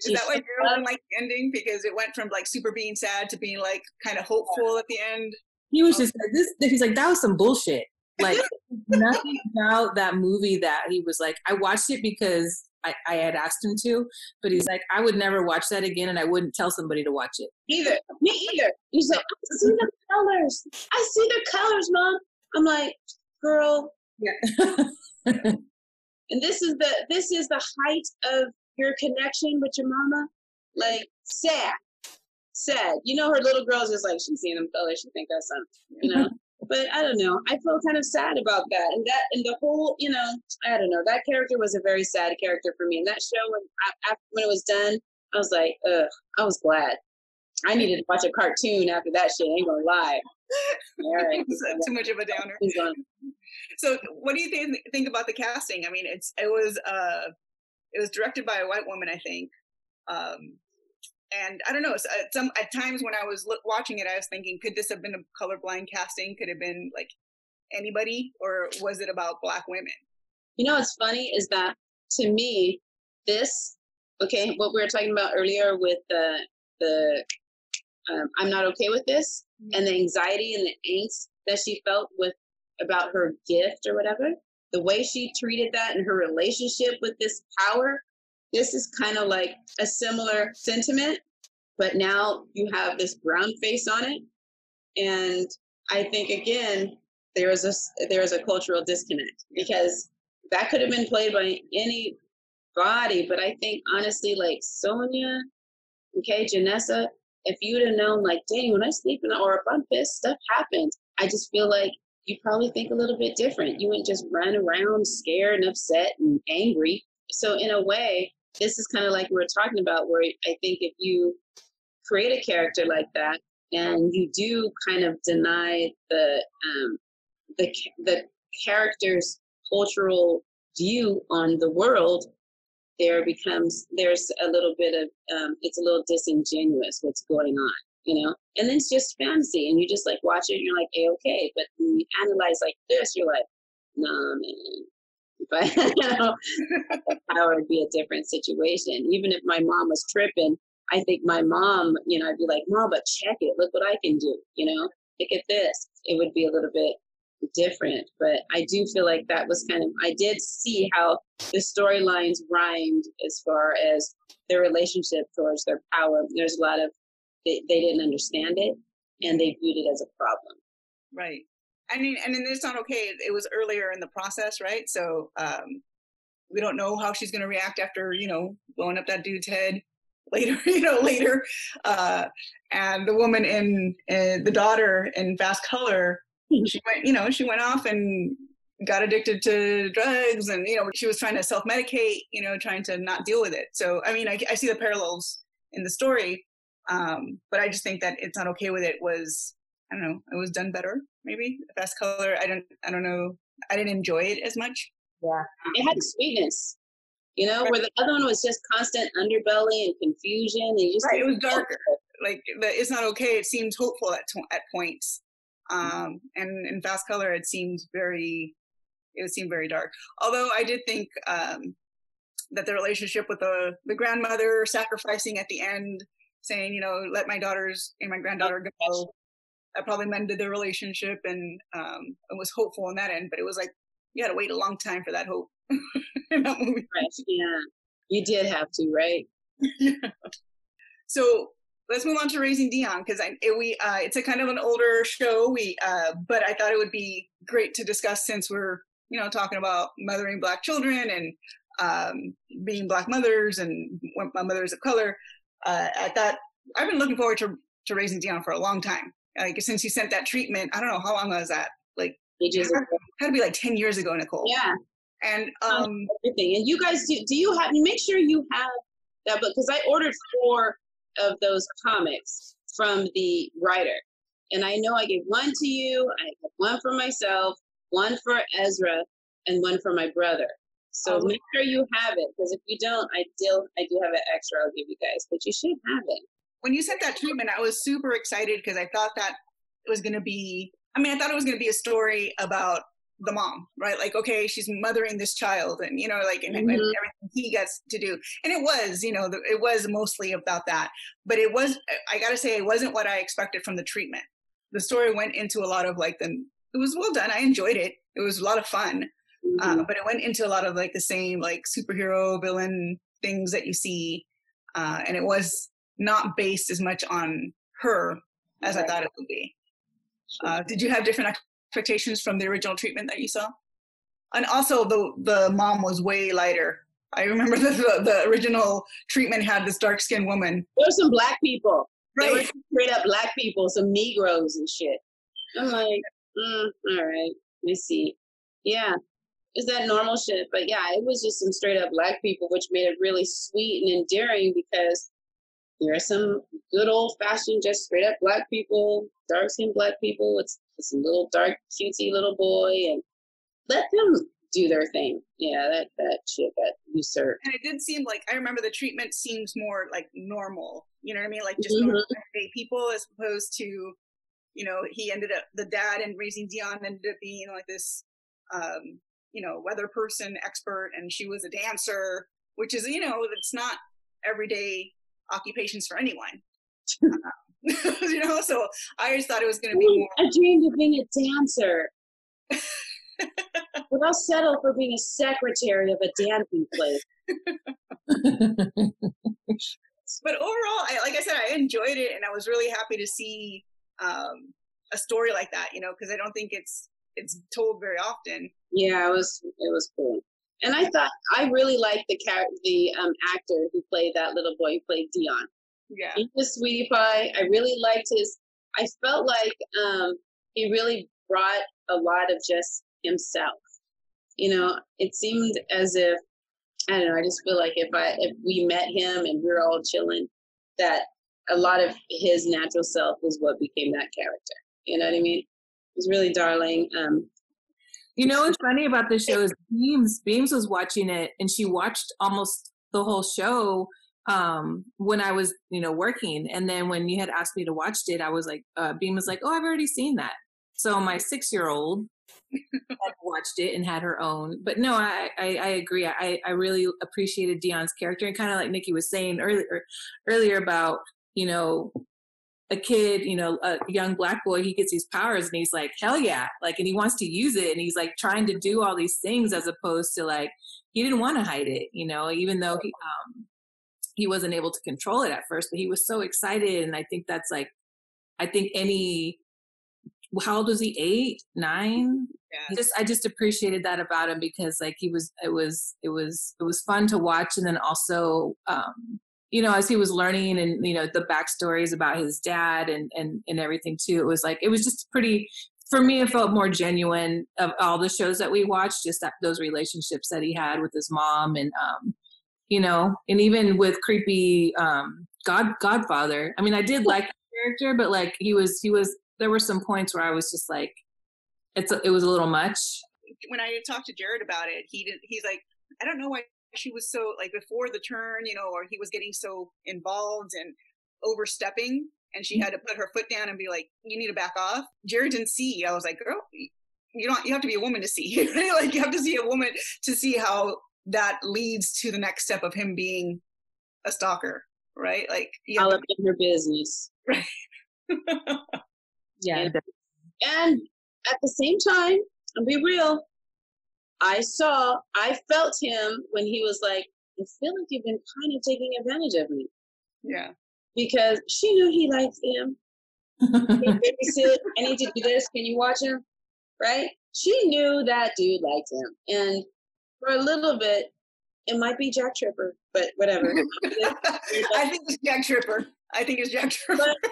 Speaker 3: is that why you didn't like the ending? Because it went from like super being sad to being like kind of hopeful at the end.
Speaker 4: He was oh. just like this. He's like that was some bullshit. <laughs> Like nothing about that movie that he was like. I watched it because I, I had asked him to, but he's like, I would never watch that again, and I wouldn't tell somebody to watch it.
Speaker 5: Either me either. He's like, I see the colors. I see the colors, mom. I'm like, girl. Yeah. and this is the this is the height of your connection with your mama. Like sad, sad. You know, her little girl's just like she's seeing them colors. She think that's something. You <laughs> know. But I don't know. I felt kind of sad about that, and that, and the whole, you know, I don't know. That character was a very sad character for me. And that show, when after when it was done, I was like, ugh, I was glad. I needed to watch a cartoon after that shit. I ain't gonna lie. <laughs>
Speaker 3: All right, too much of a downer. <laughs> So, what do you think think about the casting? I mean, it's it was uh, it was directed by a white woman, I think. Um, and I don't know. At some at times when I was watching it, I was thinking, could this have been a colorblind casting? Could have been like anybody, or was it about black women?
Speaker 5: You know, what's funny is that to me, this okay, what we were talking about earlier with the the um, I'm not okay with this, mm-hmm. and the anxiety and the angst that she felt with about her gift or whatever. The way she treated that and her relationship with this power this is kind of like a similar sentiment, but now you have this brown face on it. And I think again, there is a there is a cultural disconnect because that could have been played by any body, but I think honestly, like Sonia, okay, Janessa, if you'd have known, like, dang, when I sleep in or if I'm pissed, stuff happens. I just feel like you probably think a little bit different. You wouldn't just run around scared and upset and angry. So in a way, this is kind of like we were talking about, where I think if you create a character like that and you do kind of deny the um, the the character's cultural view on the world, there becomes there's a little bit of um, it's a little disingenuous what's going on, you know. And then it's just fantasy, and you just like watch it, and you're like, hey, okay. But when you analyze like this, you're like, nah, man, <laughs> but you know, how would be a different situation. Even if my mom was tripping, I think my mom, you know, I'd be like, Mom, but check it. Look what I can do. You know, look at this. It would be a little bit different. But I do feel like that was kind of, I did see how the storylines rhymed as far as their relationship towards their power. There's a lot of, they, they didn't understand it and they viewed it as a problem.
Speaker 3: Right. I mean, and it's not okay. It was earlier in the process, right? So um, we don't know how she's going to react after you know blowing up that dude's head. <laughs> later, you know, later. Uh, and the woman in, the daughter in Fast Color, she went, you know, she went off and got addicted to drugs, and you know, she was trying to self-medicate, you know, trying to not deal with it. So, I mean, I, I see the parallels in the story, um, but I just think that it's not okay with it was I don't know, it was done better, maybe. the Fast Color, I don't I don't know. I didn't enjoy it as much.
Speaker 5: Yeah. It had sweetness. You know, right. where the other one was just constant underbelly and confusion and just
Speaker 3: right, it was darker. Like the, it's not okay. It seems hopeful at at points. Mm-hmm. Um, and in Fast Color, it seems very, it seemed very dark. Although I did think um, that the relationship with the the grandmother sacrificing at the end, saying, you know, let my daughters and my granddaughter go, that probably mended the relationship and um, it was hopeful in that end. But it was like you had to wait a long time for that hope <laughs> in that movie.
Speaker 5: Right. Yeah, you did have to, right?
Speaker 3: yeah. <laughs> So let's move on to Raising Dion because it, we uh, it's a kind of an older show. We uh, but I thought it would be great to discuss since we're you know talking about mothering black children and um, being black mothers and my mothers of color. Uh, I thought I've been looking forward to to Raising Dion for a long time like since you sent that treatment, I don't know how long was that. Like
Speaker 5: ages
Speaker 3: had, had to be like ten years ago, Nicole.
Speaker 5: Yeah.
Speaker 3: And um
Speaker 5: everything. And you guys do do you have make sure you have that book because I ordered four of those comics from the writer. And I know I gave one to you, I have one for myself, one for Ezra, and one for my brother. So oh, make sure you have it because if you don't, I still I do have an extra I'll give you guys, but you should have it
Speaker 3: when you sent that treatment, I was super excited because I thought that it was going to be, I mean, I thought it was going to be a story about the mom, right? Like, okay, she's mothering this child and, you know, like, and, mm-hmm. and everything he gets to do. And it was, you know, it was mostly about that. But it was, I got to say, it wasn't what I expected from the treatment. The story went into a lot of like the, it was well done. I enjoyed it. It was a lot of fun. Uh, mm-hmm. Uh, but it went into a lot of like the same like superhero villain things that you see. Uh, and it was not based as much on her as right. I thought it would be. Uh, did you have different expectations from the original treatment that you saw? And also, the the mom was way lighter. I remember <laughs> the the, the original treatment had this dark skinned woman.
Speaker 5: There were some black people. Right. There were straight up black people, some Negroes and shit. I'm like, mm, all right, let me see. Yeah, is that normal shit? But yeah, it was just some straight up black people, which made it really sweet and endearing because there are some good old fashioned, just straight up black people, dark skinned black people with some little dark, cutesy little boy, and let them do their thing. Yeah, that that shit that usurp.
Speaker 3: And it did seem like I remember the treatment seems more like normal. You know what I mean? Like just mm-hmm. normal people as opposed to, you know, he ended up the dad and raising Dion ended up being like this, um, you know, weather person expert, and she was a dancer, which is you know it's not everyday occupations for anyone. <laughs> you know, so I just thought it was going to be more.
Speaker 5: I dreamed of being a dancer. <laughs> but I'll settle for being a secretary of a dancing place. <laughs>
Speaker 3: but overall, I, like I said, I enjoyed it, and I was really happy to see um, a story like that. You know, because I don't think it's it's told very often.
Speaker 5: Yeah, it was it was cool. And I thought I really liked the character, the um, actor who played that little boy who played Dion.
Speaker 3: Yeah,
Speaker 5: he was Sweetie Pie. I really liked his. I felt like um, he really brought a lot of just himself. You know, it seemed as if I don't know. I just feel like if I if we met him and we are all chilling, that a lot of his natural self was what became that character. You know what I mean? It was really darling. Um,
Speaker 4: you know what's <laughs> funny about the show is Beams. Beams was watching it, and she watched almost the whole show um, when I was, you know, working. And then when you had asked me to watch it, I was like, uh, Beam was like, "Oh, I've already seen that." So my six-year-old <laughs> had watched it and had her own. But no, I I, I agree. I I really appreciated Dion's character, and kind of like Nikki was saying earlier earlier about you know a kid, you know, a young black boy, he gets these powers and he's like, hell yeah. Like, and he wants to use it and he's like trying to do all these things as opposed to like, he didn't want to hide it, you know, even though he, um, he wasn't able to control it at first, but he was so excited. And I think that's like, I think any, how old was he? Eight, nine? Yeah. Just, I just appreciated that about him because like he was, it was, it was, it was fun to watch. And then also, um, you know, as he was learning and, you know, the backstories about his dad and, and, and everything too, it was like, it was just pretty, for me, it felt more genuine of all the shows that we watched, just that, those relationships that he had with his mom and, um, you know, and even with creepy, um, God, Godfather. I mean, I did like the character, but like he was, he was, there were some points where I was just like, it's, it was a little much.
Speaker 3: When I talked to Jared about it, he did, he's like, I don't know why she was so like before the turn, you know, or he was getting so involved and overstepping and she had to put her foot down and be like, "You need to back off." Jared didn't see. I was like, "Girl, you don't. You have to be a woman to see. <laughs> like you have to see a woman to see how that leads to the next step of him being a stalker, right? Like
Speaker 5: all up in her business, <laughs>
Speaker 3: right? <laughs>
Speaker 4: yeah.
Speaker 5: And, and at the same time, and be real, I saw, I felt him when he was like, I feel like you've been kind of taking advantage of me.
Speaker 3: Yeah.
Speaker 5: Because she knew he liked him. <laughs> babysit. I need to do this. Can you watch him? Right? She knew that dude liked him. And for a little bit, it might be Jack Tripper, but whatever. <laughs>
Speaker 3: I think it's Jack Tripper. I think it's Jack Tripper. But,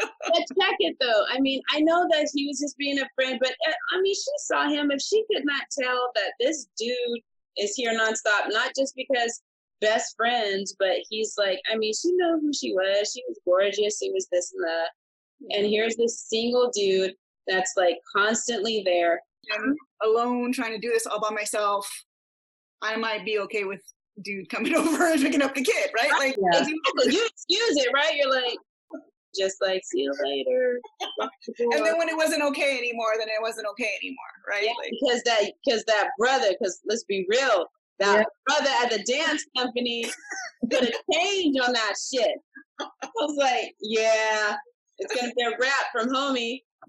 Speaker 3: <laughs>
Speaker 5: but check it though. I mean, I know that he was just being a friend, but uh, I mean, she saw him. If she could not tell that this dude is here nonstop, not just because best friends, but he's like, I mean, she knew who she was. She was gorgeous. She was this and that. And here's this single dude that's like constantly there.
Speaker 3: I'm alone trying to do this all by myself. I might be okay with dude coming <laughs> over and picking up the kid, right? Like
Speaker 5: yeah. you excuse it, right? You're like, just like see you later. <laughs>
Speaker 3: and then when it wasn't okay anymore, then it wasn't okay anymore, right?
Speaker 5: Yeah, like, because that because that brother, because let's be real, that yeah. brother at the dance company put a change on that shit. I was like, yeah, it's gonna be a wrap from homie. <laughs>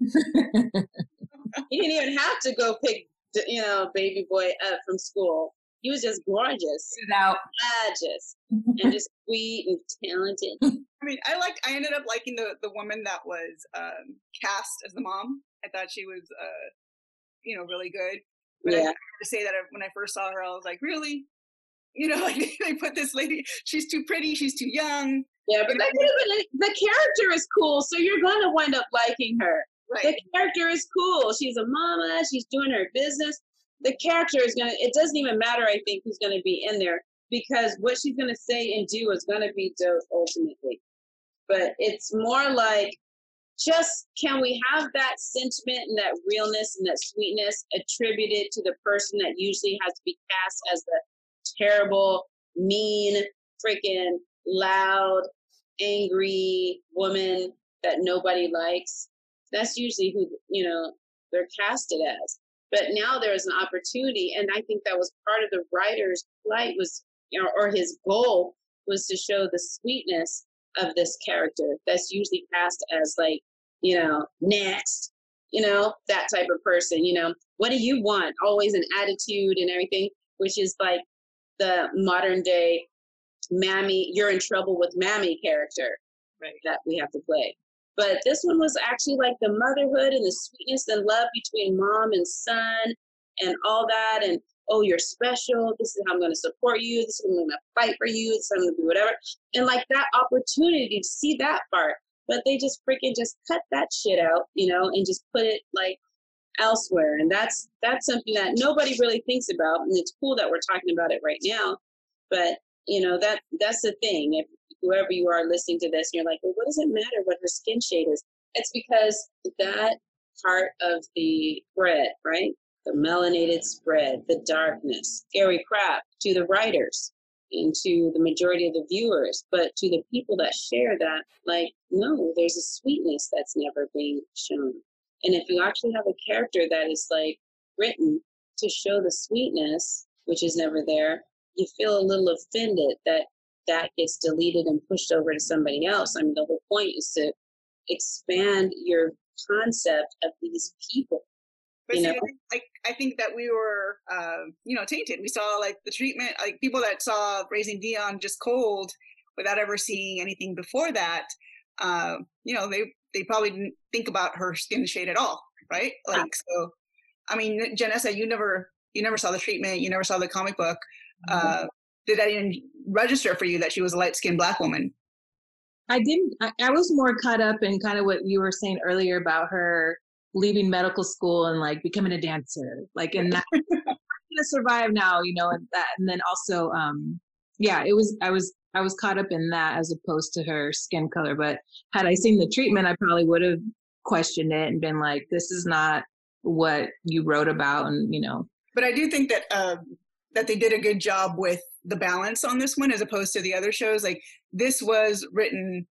Speaker 5: he didn't even have to go pick, you know, baby boy up from school. He was just gorgeous,
Speaker 4: out.
Speaker 5: gorgeous, <laughs> and just sweet and talented.
Speaker 3: I mean, I liked. I ended up liking the the woman that was um, cast as the mom. I thought she was, uh, you know, really good. But yeah. I to say that when I first saw her, I was like, really? You know, <laughs> like they put this lady. She's too pretty. She's too young.
Speaker 5: Yeah, but the character is cool, so you're going to wind up liking her. Right. The character is cool. She's a mama. She's doing her business the character is gonna it doesn't even matter i think who's gonna be in there because what she's gonna say and do is gonna be dope ultimately. But it's more like just can we have that sentiment and that realness and that sweetness attributed to the person that usually has to be cast as the terrible mean freaking loud angry woman that nobody likes? That's usually who you know they're casted as but now there's an opportunity, and I think that was part of the writer's plight was, you know, or his goal was to show the sweetness of this character that's usually cast as like, you know, next, you know, that type of person. You know, what do you want? Always an attitude and everything, which is like the modern day mammy, you're in trouble with mammy character right. that we have to play. But this one was actually like the motherhood and the sweetness and love between mom and son and all that. And oh, you're special. This is how I'm going to support you. This is how I'm going to fight for you. This is how I'm going to do whatever. And like that opportunity to see that part. But they just freaking just cut that shit out, you know, and just put it like elsewhere. And that's that's something that nobody really thinks about. And it's cool that we're talking about it right now. But you know that that's the thing. If whoever you are listening to this, and you're like, well, what does it matter what her skin shade is? It's because that part of the spread, right? The melanated spread, the darkness, scary crap to the writers and to the majority of the viewers, but to the people that share that, like, no, there's a sweetness that's never being shown. And if you actually have a character that is like written to show the sweetness, which is never there, you feel a little offended that that gets deleted and pushed over to somebody else. I mean, the whole point is to expand your concept of these people.
Speaker 3: But you know? I, I think that we were, uh, you know, tainted. We saw like the treatment, like people that saw Raising Dion just cold without ever seeing anything before that. Uh, you know, they they probably didn't think about her skin shade at all, right? Like so. I mean, Janessa, you never you never saw the treatment, you never saw the comic book. Mm-hmm. Uh, did that even register for you that she was a light skinned black woman?
Speaker 4: I didn't. I, I was more caught up in kind of what you were saying earlier about her leaving medical school and like becoming a dancer, like and that <laughs> I'm gonna survive now, you know, and that, and then also, um, yeah, it was. I was I was caught up in that as opposed to her skin color. But had I seen the treatment, I probably would have questioned it and been like, "This is not what you wrote about," and you know.
Speaker 3: But I do think that um, that they did a good job with the balance on this one as opposed to the other shows. Like this was written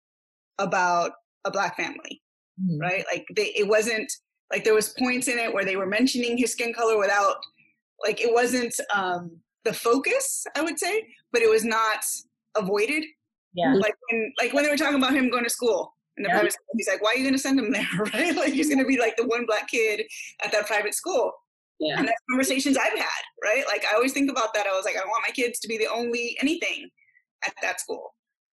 Speaker 3: about a black family, mm-hmm. right? Like they, it wasn't like there was points in it where they were mentioning his skin color without, like it wasn't um, the focus, I would say, but it was not avoided.
Speaker 4: Yeah.
Speaker 3: Like when, like when they were talking about him going to school in the yeah. private school, he's like, "Why are you going to send him there?" <laughs> Right? Like he's going to be like the one black kid at that private school.
Speaker 4: Yeah.
Speaker 3: And that's conversations I've had, right? Like I always think about that. I was like, I want my kids to be the only anything at that school.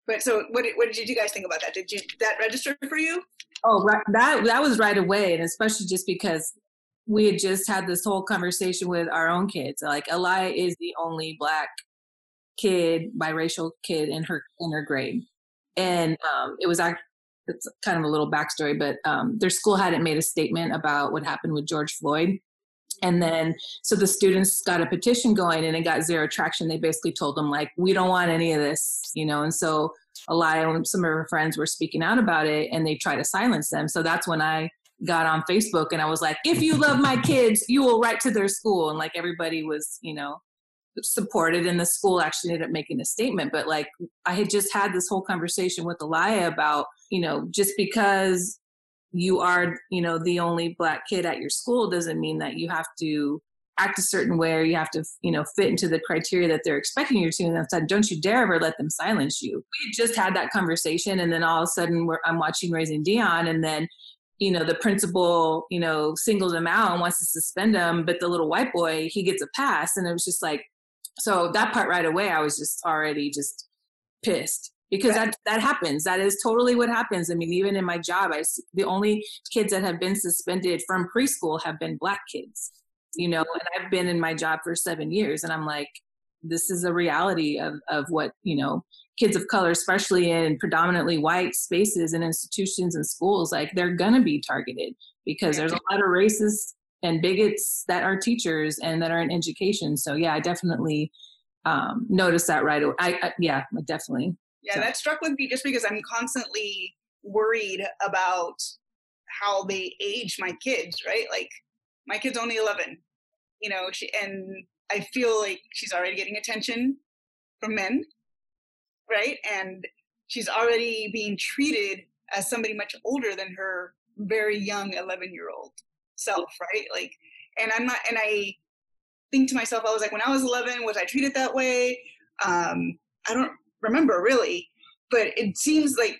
Speaker 3: But so, what did, what did you guys think about that? Did you that register for you?
Speaker 4: Oh, right. That that was right away, and especially just because we had just had this whole conversation with our own kids. Like Elia is the only black kid, biracial kid in her in her grade, and um, it was it's kind of a little backstory, but um, their school hadn't made a statement about what happened with George Floyd. And then, so the students got a petition going and it got zero traction. They basically told them, like, we don't want any of this, you know. And so, a lot of some of her friends were speaking out about it and they tried to silence them. So, that's when I got on Facebook and I was like, if you love my kids, you will write to their school. And like, everybody was, you know, supported and the school actually ended up making a statement but like i had just had this whole conversation with elia about you know just because you are you know the only black kid at your school doesn't mean that you have to act a certain way or you have to you know fit into the criteria that they're expecting you to. And i said don't you dare ever let them silence you. We just had that conversation and then all of a sudden i'm watching raising dion and then you know the principal you know singles him out and wants to suspend him but the little white boy he gets a pass. And it was just like so that part right away i was just already just pissed because that that happens. That is totally what happens. I mean even in my job i the only kids that have been suspended from preschool have been black kids you know and i've been in my job for seven years and i'm like this is a reality of of what you know kids of color especially in predominantly white spaces and institutions and schools like they're gonna be targeted because there's a lot of racists and bigots that are teachers and that are in education. So yeah i definitely um noticed that right away I, I yeah definitely
Speaker 3: yeah, so. that struck with me just because I'm constantly worried about how they age my kids, right? Like my kid's only 11, you know, she, and I feel like she's already getting attention from men, right? And she's already being treated as somebody much older than her very young 11 year old self, right? Like, and I'm not, and I think to myself, I was like, when I was 11, was I treated that way? Um, I don't remember really, but it seems like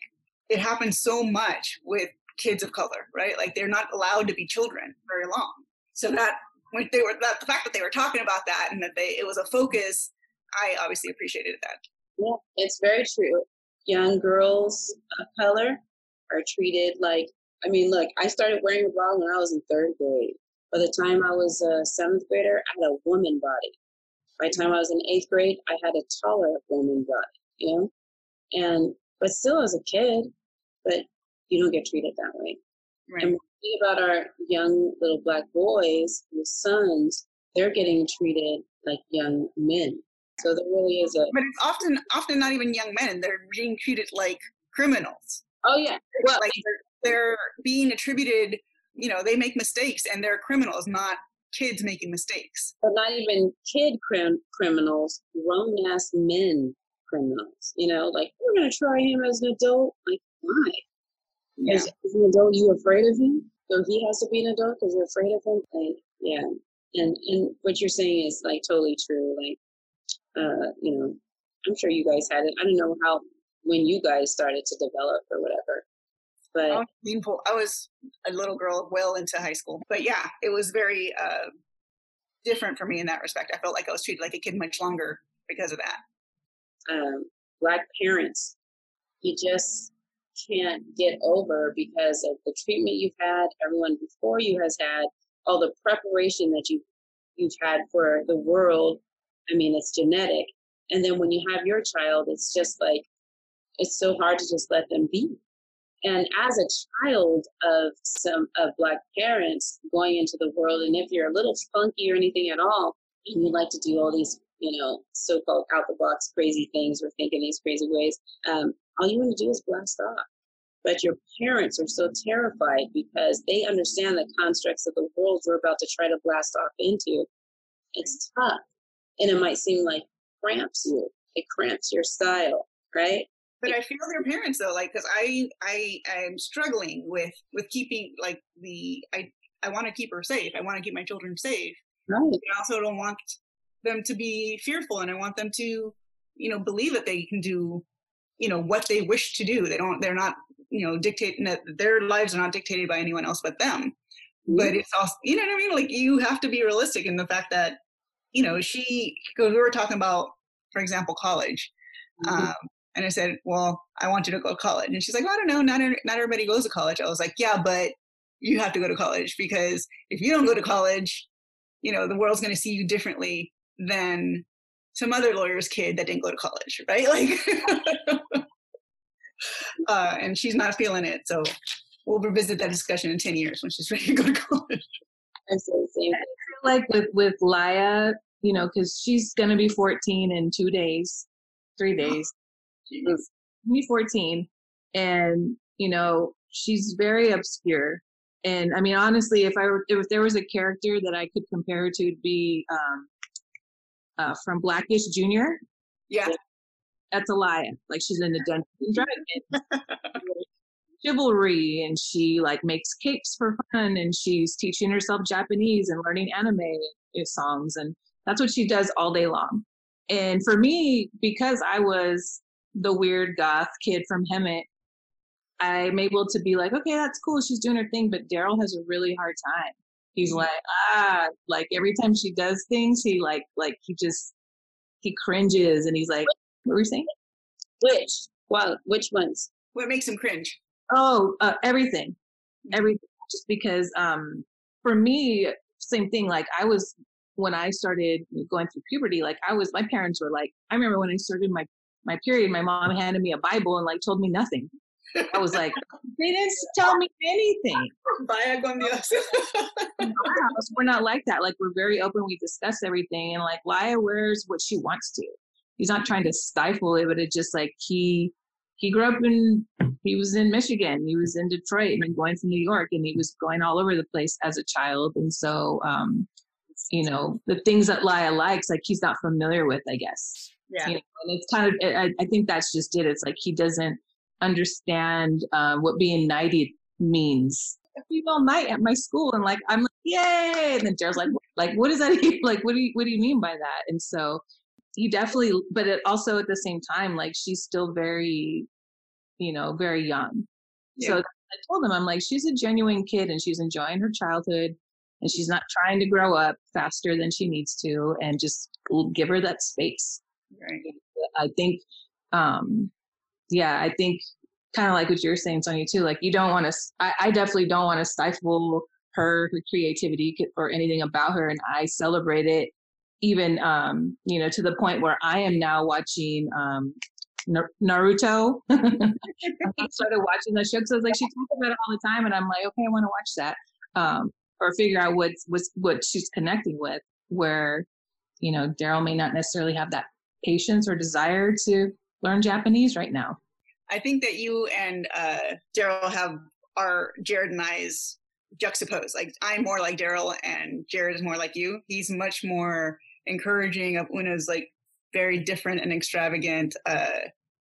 Speaker 3: it happens so much with kids of color, right? Like they're not allowed to be children very long. So that when they were that the fact that they were talking about that and that they it was a focus, I obviously appreciated that.
Speaker 5: Yeah, it's very true. Young girls of color are treated like I mean, look, I started wearing a bra when I was in third grade. By the time I was a seventh grader, I had a woman body. By the time I was in eighth grade, I had a taller woman body you know? And, but still as a kid, but you don't get treated that way.
Speaker 3: Right.
Speaker 5: And think about our young little black boys, the sons, they're getting treated like young men. So there really is a.
Speaker 3: But it's often, often not even young men. They're being treated like criminals.
Speaker 5: Oh yeah. Well,
Speaker 3: like they're, they're being attributed. You know, they make mistakes, and they're criminals, not kids making mistakes.
Speaker 5: But not even kid crim- criminals, grown ass men criminals. You know, like we're gonna try him as an adult. Like why? Yeah. As, as an adult, you afraid of him? So he has to be an adult because you're afraid of him. Like yeah, and and what you're saying is like totally true. Like uh, you know, I'm sure you guys had it. I don't know how when you guys started to develop or whatever. But
Speaker 3: I was, I was a little girl well into high school. But yeah, it was very uh, different for me in that respect. I felt like I was treated like a kid much longer because of that
Speaker 5: um, black parents you just can't get over because of the treatment you've had everyone before you has had all the preparation that you you've had for the world i mean it's genetic And then when you have your child, it's just like, it's so hard to just let them be. And as a child of some of black parents going into the world, and if you're a little funky or anything at all, and you like to do all these, you know, so-called out the box crazy things or think in these crazy ways, um, all you want to do is blast off. But your parents are so terrified because they understand the constructs of the world we're about to try to blast off into. It's tough. And it might seem like cramps you. It cramps your style, right?
Speaker 3: But I feel their parents though, like because I I am struggling with with keeping like the I I want to keep her safe. I want to keep my children safe.
Speaker 5: Right.
Speaker 3: I also don't want them to be fearful, and I want them to you know believe that they can do you know what they wish to do. They don't. They're not you know dictating that their lives are not dictated by anyone else but them. Mm-hmm. But it's also you know what I mean. Like you have to be realistic in the fact that you know she because we were talking about for example college. Mm-hmm. Um, and I said, well, I want you to go to college. And she's like, well, I don't know. Not, not everybody goes to college. I was like, yeah, but you have to go to college because if you don't go to college, you know, the world's going to see you differently than some other lawyer's kid that didn't go to college, right? <laughs> Like, uh, and she's not feeling it. So we'll revisit that discussion in 10 years when she's <laughs> ready to go to college.
Speaker 4: I feel like with, with Laya, you know, because she's going to be 14 in two days, three days. She's be 14, and you know she's very obscure. And I mean, honestly, if I were, if there was a character that I could compare her to, it'd be um, uh, from Blackish Junior.
Speaker 3: Yeah,
Speaker 4: that's a lie. Like she's in the Dungeons and Dragons. chivalry and she like makes cakes for fun and she's teaching herself Japanese and learning anime songs and that's what she does all day long. And for me, because I was the weird goth kid from Hemet, I'm able to be like, okay, that's cool. She's doing her thing. But Daryl has a really hard time. He's mm-hmm. like, ah, like every time she does things, he like, like he just, he cringes and he's like, what were you saying?
Speaker 5: Which? Well, which ones?
Speaker 3: What makes him cringe?
Speaker 4: Oh, uh, everything, mm-hmm. everything. Just because, um, for me, same thing. Like I was when I started going through puberty. Like I was, my parents were like, I remember when I started my my period, my mom handed me a Bible and like told me nothing. I was like, <laughs> they didn't tell me anything. <laughs>
Speaker 3: Vaya con Dios. <laughs>
Speaker 4: we're not like that. Like we're very open. We discuss everything, and like Laya wears what she wants to. He's not trying to stifle it, but it's just like he he grew up in he was in Michigan, he was in Detroit, and going to New York, and he was going all over the place as a child, and so um, you know the things that Laya likes, like he's not familiar with, I guess.
Speaker 3: Yeah. You know,
Speaker 4: and it's kind of, I, I, think that's just it. It's like he doesn't understand uh, what being knighted means. A female knight at my school, and like I'm like, yay! And then Daryl's like, like, what does that? <laughs> Even, like, what do you what do you mean by that? And so he definitely, but it also at the same time, like she's still very, you know, very young. Yeah. So I told him, I'm like, she's a genuine kid, and she's enjoying her childhood, and she's not trying to grow up faster than she needs to, and just give her that space.
Speaker 3: Right.
Speaker 4: I think, um, yeah, I think kind of like what you're saying, Sonia, too. Like you don't want to, I, I definitely don't want to stifle her, her creativity or anything about her. And I celebrate it even, um, you know, to the point where I am now watching, um, Naruto. <laughs> I <laughs> started watching that show because I was like, she talks about it all the time, and I'm like, okay, I want to watch that, um, or figure out what's what's what she's connecting with. Where, you know, Daryl may not necessarily have that patience or desire to learn Japanese right now.
Speaker 3: I think that you and uh, Daryl have our Jared and I's juxtaposed. Like I'm more like Daryl, and Jared is more like you. He's much more encouraging of Una's like very different and extravagant uh,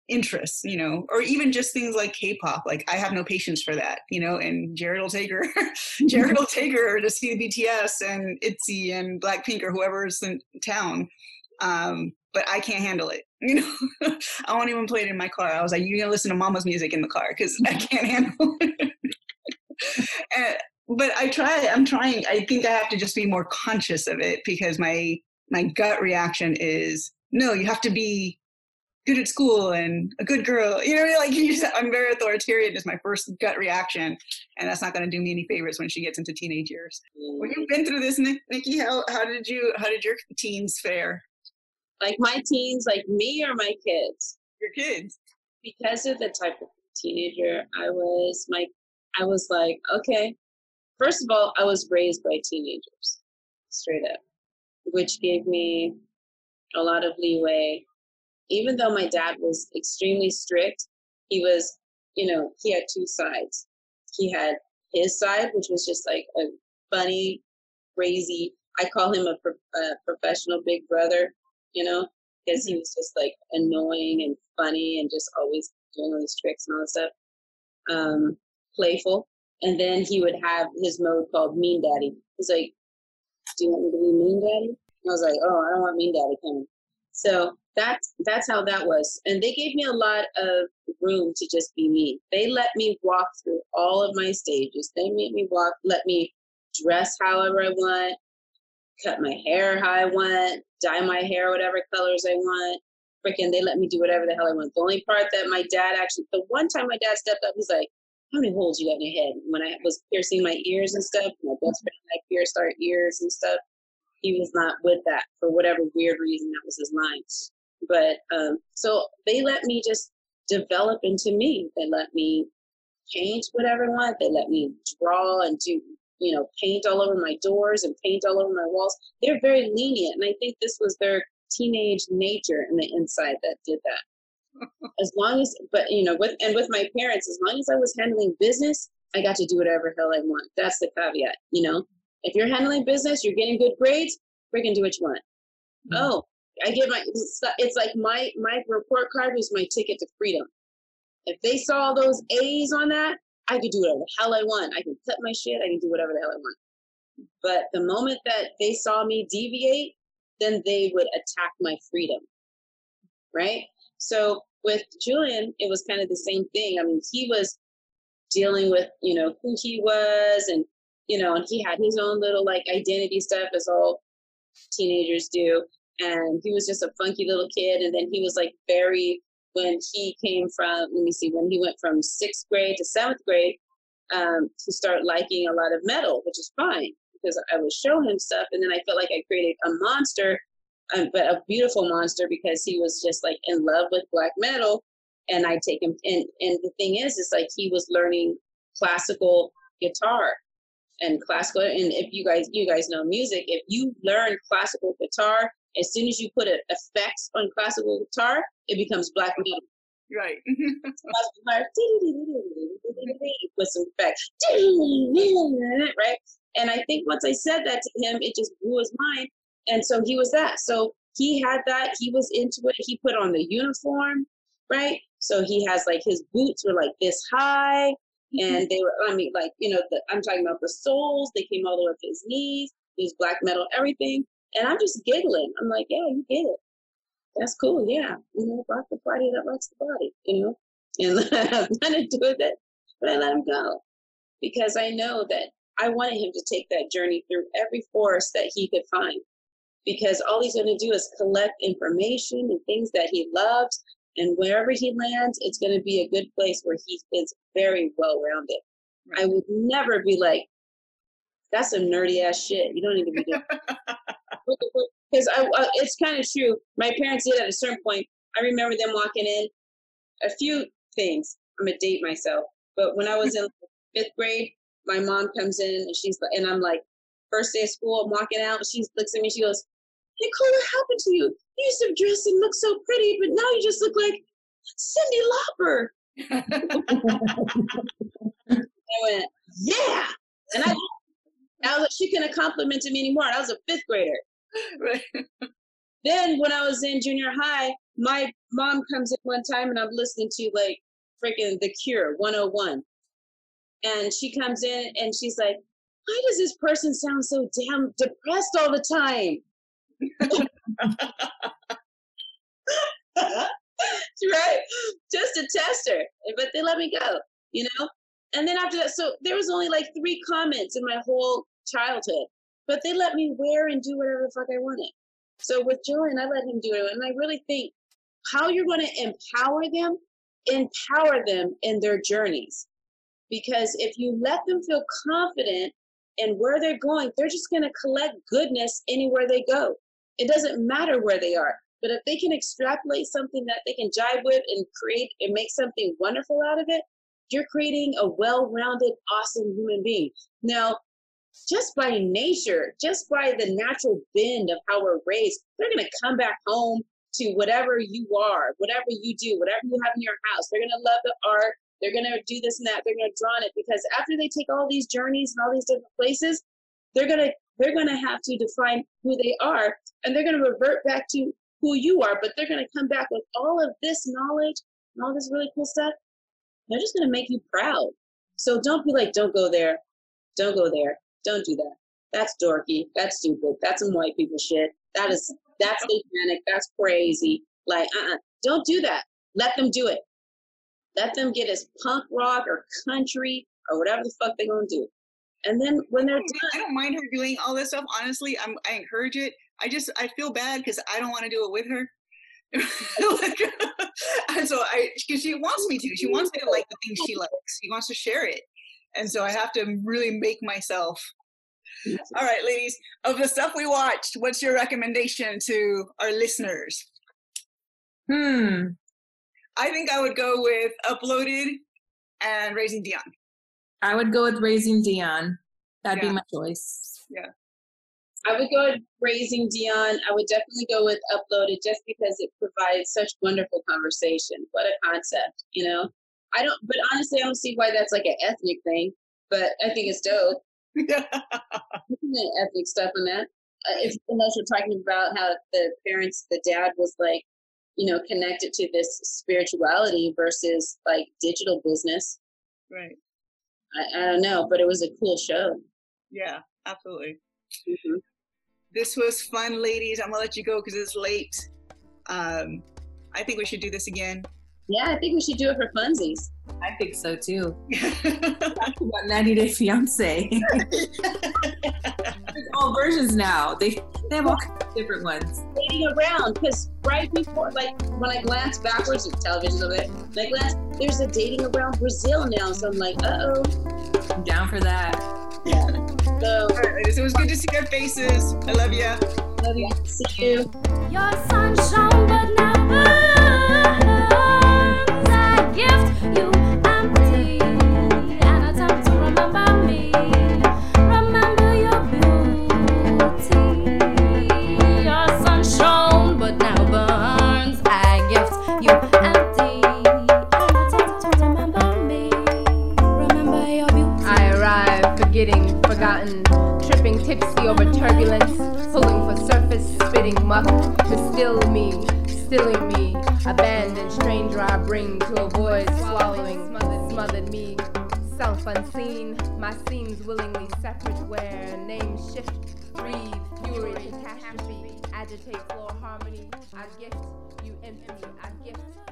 Speaker 3: interests, you know, or even just things like K-pop. Like I have no patience for that, you know. And Jared will take her, <laughs> Jared will take her to see the BTS and ITZY and Blackpink or whoever's in town. Um, but I can't handle it. <laughs> You know, I won't even play it in my car. I was like, you're gonna listen to mama's music in the car because I can't handle it. <laughs> and, but I try. I'm trying. I think I have to just be more conscious of it because my my gut reaction is no. You have to be good at school and a good girl. You know, like <laughs> you just, I'm very authoritarian. Is my first gut reaction, and that's not going to do me any favors when she gets into teenage years. Well, you've been through this, Nikki. How how did you how did your teens fare?
Speaker 5: Like my teens, like me or my kids?
Speaker 3: Your kids.
Speaker 5: Because of the type of teenager I was, my I was like, okay. First of all, I was raised by teenagers, straight up, which gave me a lot of leeway. Even though my dad was extremely strict, he was, you know, he had two sides. He had his side, which was just like a funny, crazy. I call him a, pro- a professional big brother, you know, because he was just like annoying and funny and just always doing all these tricks and all this stuff. Um, playful. And then he would have his mode called Mean Daddy. He's like, Do you want me to be Mean Daddy? I was like, Oh, I don't want Mean Daddy coming. So that's that's how that was. And they gave me a lot of room to just be me. They let me walk through all of my stages. They made me walk, let me dress however I want, cut my hair how I want, dye my hair whatever colors I want. Freaking, they let me do whatever the hell I want. The only part that my dad actually, the one time my dad stepped up, he's like, "How many holes you got in your head?" When I was piercing my ears and stuff, my best friend like pierced our ears and stuff. He was not with that for whatever weird reason. That was his line. But um, so they let me just develop into me. They let me paint whatever I want. They let me draw and do, you know, paint all over my doors and paint all over my walls. They're very lenient. And I think this was their teenage nature in the inside that did that. <laughs> as long as, but, you know, with, and with my parents, as long as I was handling business, I got to do whatever hell I want. That's the caveat, you know? If you're handling business, you're getting good grades, freaking do what you want. Mm-hmm. Oh, I get my it's like my my report card was my ticket to freedom. If they saw those A's on that, I could do whatever the hell I want. I can cut my shit. I can do whatever the hell I want. But the moment that they saw me deviate, then they would attack my freedom. Right? So with Julian, it was kind of the same thing. I mean, he was dealing with, you know, who he was and, you know, and he had his own little like identity stuff as all teenagers do and he was just a funky little kid. And then he was like very when he came from let me see when he went from sixth grade to seventh grade um, to start liking a lot of metal, which is fine because I would show him stuff, and then I felt like I created a monster, um, but a beautiful monster because he was just like in love with black metal, and I take him. And and the thing is, it's like he was learning classical guitar and classical. And if you guys you guys know music, if you learn classical guitar, as soon as you put an effects on classical guitar, it becomes black metal.
Speaker 3: Right. <laughs>
Speaker 5: with some effects. <laughs> Right. And I think once I said that to him, it just blew his mind. And so he was that. So he had that. He was into it. He put on the uniform. Right. So he has like his boots were like this high. Mm-hmm. And they were, I mean, like, you know, the, I'm talking about the soles. They came all the way up to his knees. His black metal, everything. And I'm just giggling. I'm like, yeah, you get it. That's cool. Yeah. You know, rock the party that rocks the body, you know? And I'm going to do with it, but I let him go because I know that I wanted him to take that journey through every forest that he could find because all he's going to do is collect information and things that he loves. And wherever he lands, it's going to be a good place where he is very well rounded. Right. I would never be like, that's some nerdy ass shit. You don't need to be <laughs> doing because I, uh, it's kind of true. My parents did at a certain point. I remember them walking in. A few things. I'm gonna date myself, but when I was in fifth grade, my mom comes in and she's and I'm like, first day of school, I'm walking out. She looks at me. She goes, "Nicole, what happened to you? You used to dress and look so pretty, but now you just look like Cyndi Lauper." <laughs> I went, "Yeah," and I. I was, she couldn't have complimented me anymore. I was a fifth grader. <laughs> Then when I was in junior high, my mom comes in one time and I'm listening to like freaking The Cure 101. And she comes in and she's like, why does this person sound so damn depressed all the time? <laughs> right? Just to test her. But they let me go, you know? And then after that, so there was only like three comments in my whole childhood but they let me wear and do whatever the fuck I wanted. So with Julian, I let him do it. And I really think how you're going to empower them, empower them in their journeys. Because if you let them feel confident in where they're going, they're just going to collect goodness anywhere they go. It doesn't matter where they are. But if they can extrapolate something that they can jive with and create and make something wonderful out of it, you're creating a well-rounded, awesome human being. Now, just by nature, just by the natural bend of how we're raised, they're going to come back home to whatever you are, whatever you do, whatever you have in your house. They're going to love the art. They're going to do this and that. They're going to draw on it because after they take all these journeys and all these different places, they're going to they're going to have to define who they are and they're going to revert back to who you are, but they're going to come back with all of this knowledge and all this really cool stuff. They're just going to make you proud. So don't be like, don't go there. Don't go there. Don't do that. That's dorky. That's stupid. That's some white people shit. That is that's satanic. That's crazy. Like, uh-uh. Don't do that. Let them do it. Let them get as punk rock or country or whatever the fuck they're gonna do. And then when they're done,
Speaker 3: I don't mind her doing all this stuff. Honestly, I'm I encourage it. I just I feel bad because I don't want to do it with her. like, <laughs> and so I because she wants me to. She wants me to like the things she likes. She wants to share it. And so I have to really make myself all right, ladies, of the stuff we watched, what's your recommendation to our listeners?
Speaker 4: Hmm.
Speaker 3: I think I would go with Uploaded and Raising Dion.
Speaker 4: I would go with Raising Dion. That'd
Speaker 3: Yeah.
Speaker 4: be my choice. Yeah.
Speaker 5: I would go with Raising Dion. I would definitely go with Uploaded just because it provides such wonderful conversation. What a concept, you know? I don't, but honestly, I don't see why that's like an ethnic thing, but I think it's dope. <laughs> At ethnic stuff in that. Uh, if unless you're talking about how the parents, the dad was like, you know, connected to this spirituality versus like digital business.
Speaker 3: right.
Speaker 5: I, I don't know, but it was a cool show.
Speaker 3: Yeah, absolutely.
Speaker 5: hmm
Speaker 3: This was fun, ladies. I'm gonna let you go because it's late. Um, I think we should do this again.
Speaker 5: Yeah, I think we should do it for funsies.
Speaker 4: I think so too. Talk about 90 Day Fiance. <laughs> There's all versions now. They they have all kinds of different ones.
Speaker 5: Dating around because right before, like when I glance backwards at television over there, when I glance, there's a dating around Brazil now. So I'm like, uh oh.
Speaker 4: I'm down for that. Yeah.
Speaker 5: So
Speaker 3: All right, ladies, it was good to see your faces. I love you.
Speaker 5: love you. See you.
Speaker 6: Your sun shone but never gift you empty and attempt to remember me. Remember your beauty. Your sun but now burns. I gift you empty and attempt to remember me. Remember your beauty.
Speaker 2: I arrive, forgetting, forgotten, tripping tipsy over turbulence, pulling for surface, spitting muck to still me, stilling me. Abandoned stranger I bring to a avoid swallowing, smothered, smothered me. Self unseen, my seams willingly separate where names shift, breathe, fury, catastrophe, agitate floor harmony. I gift you infamy, I gift.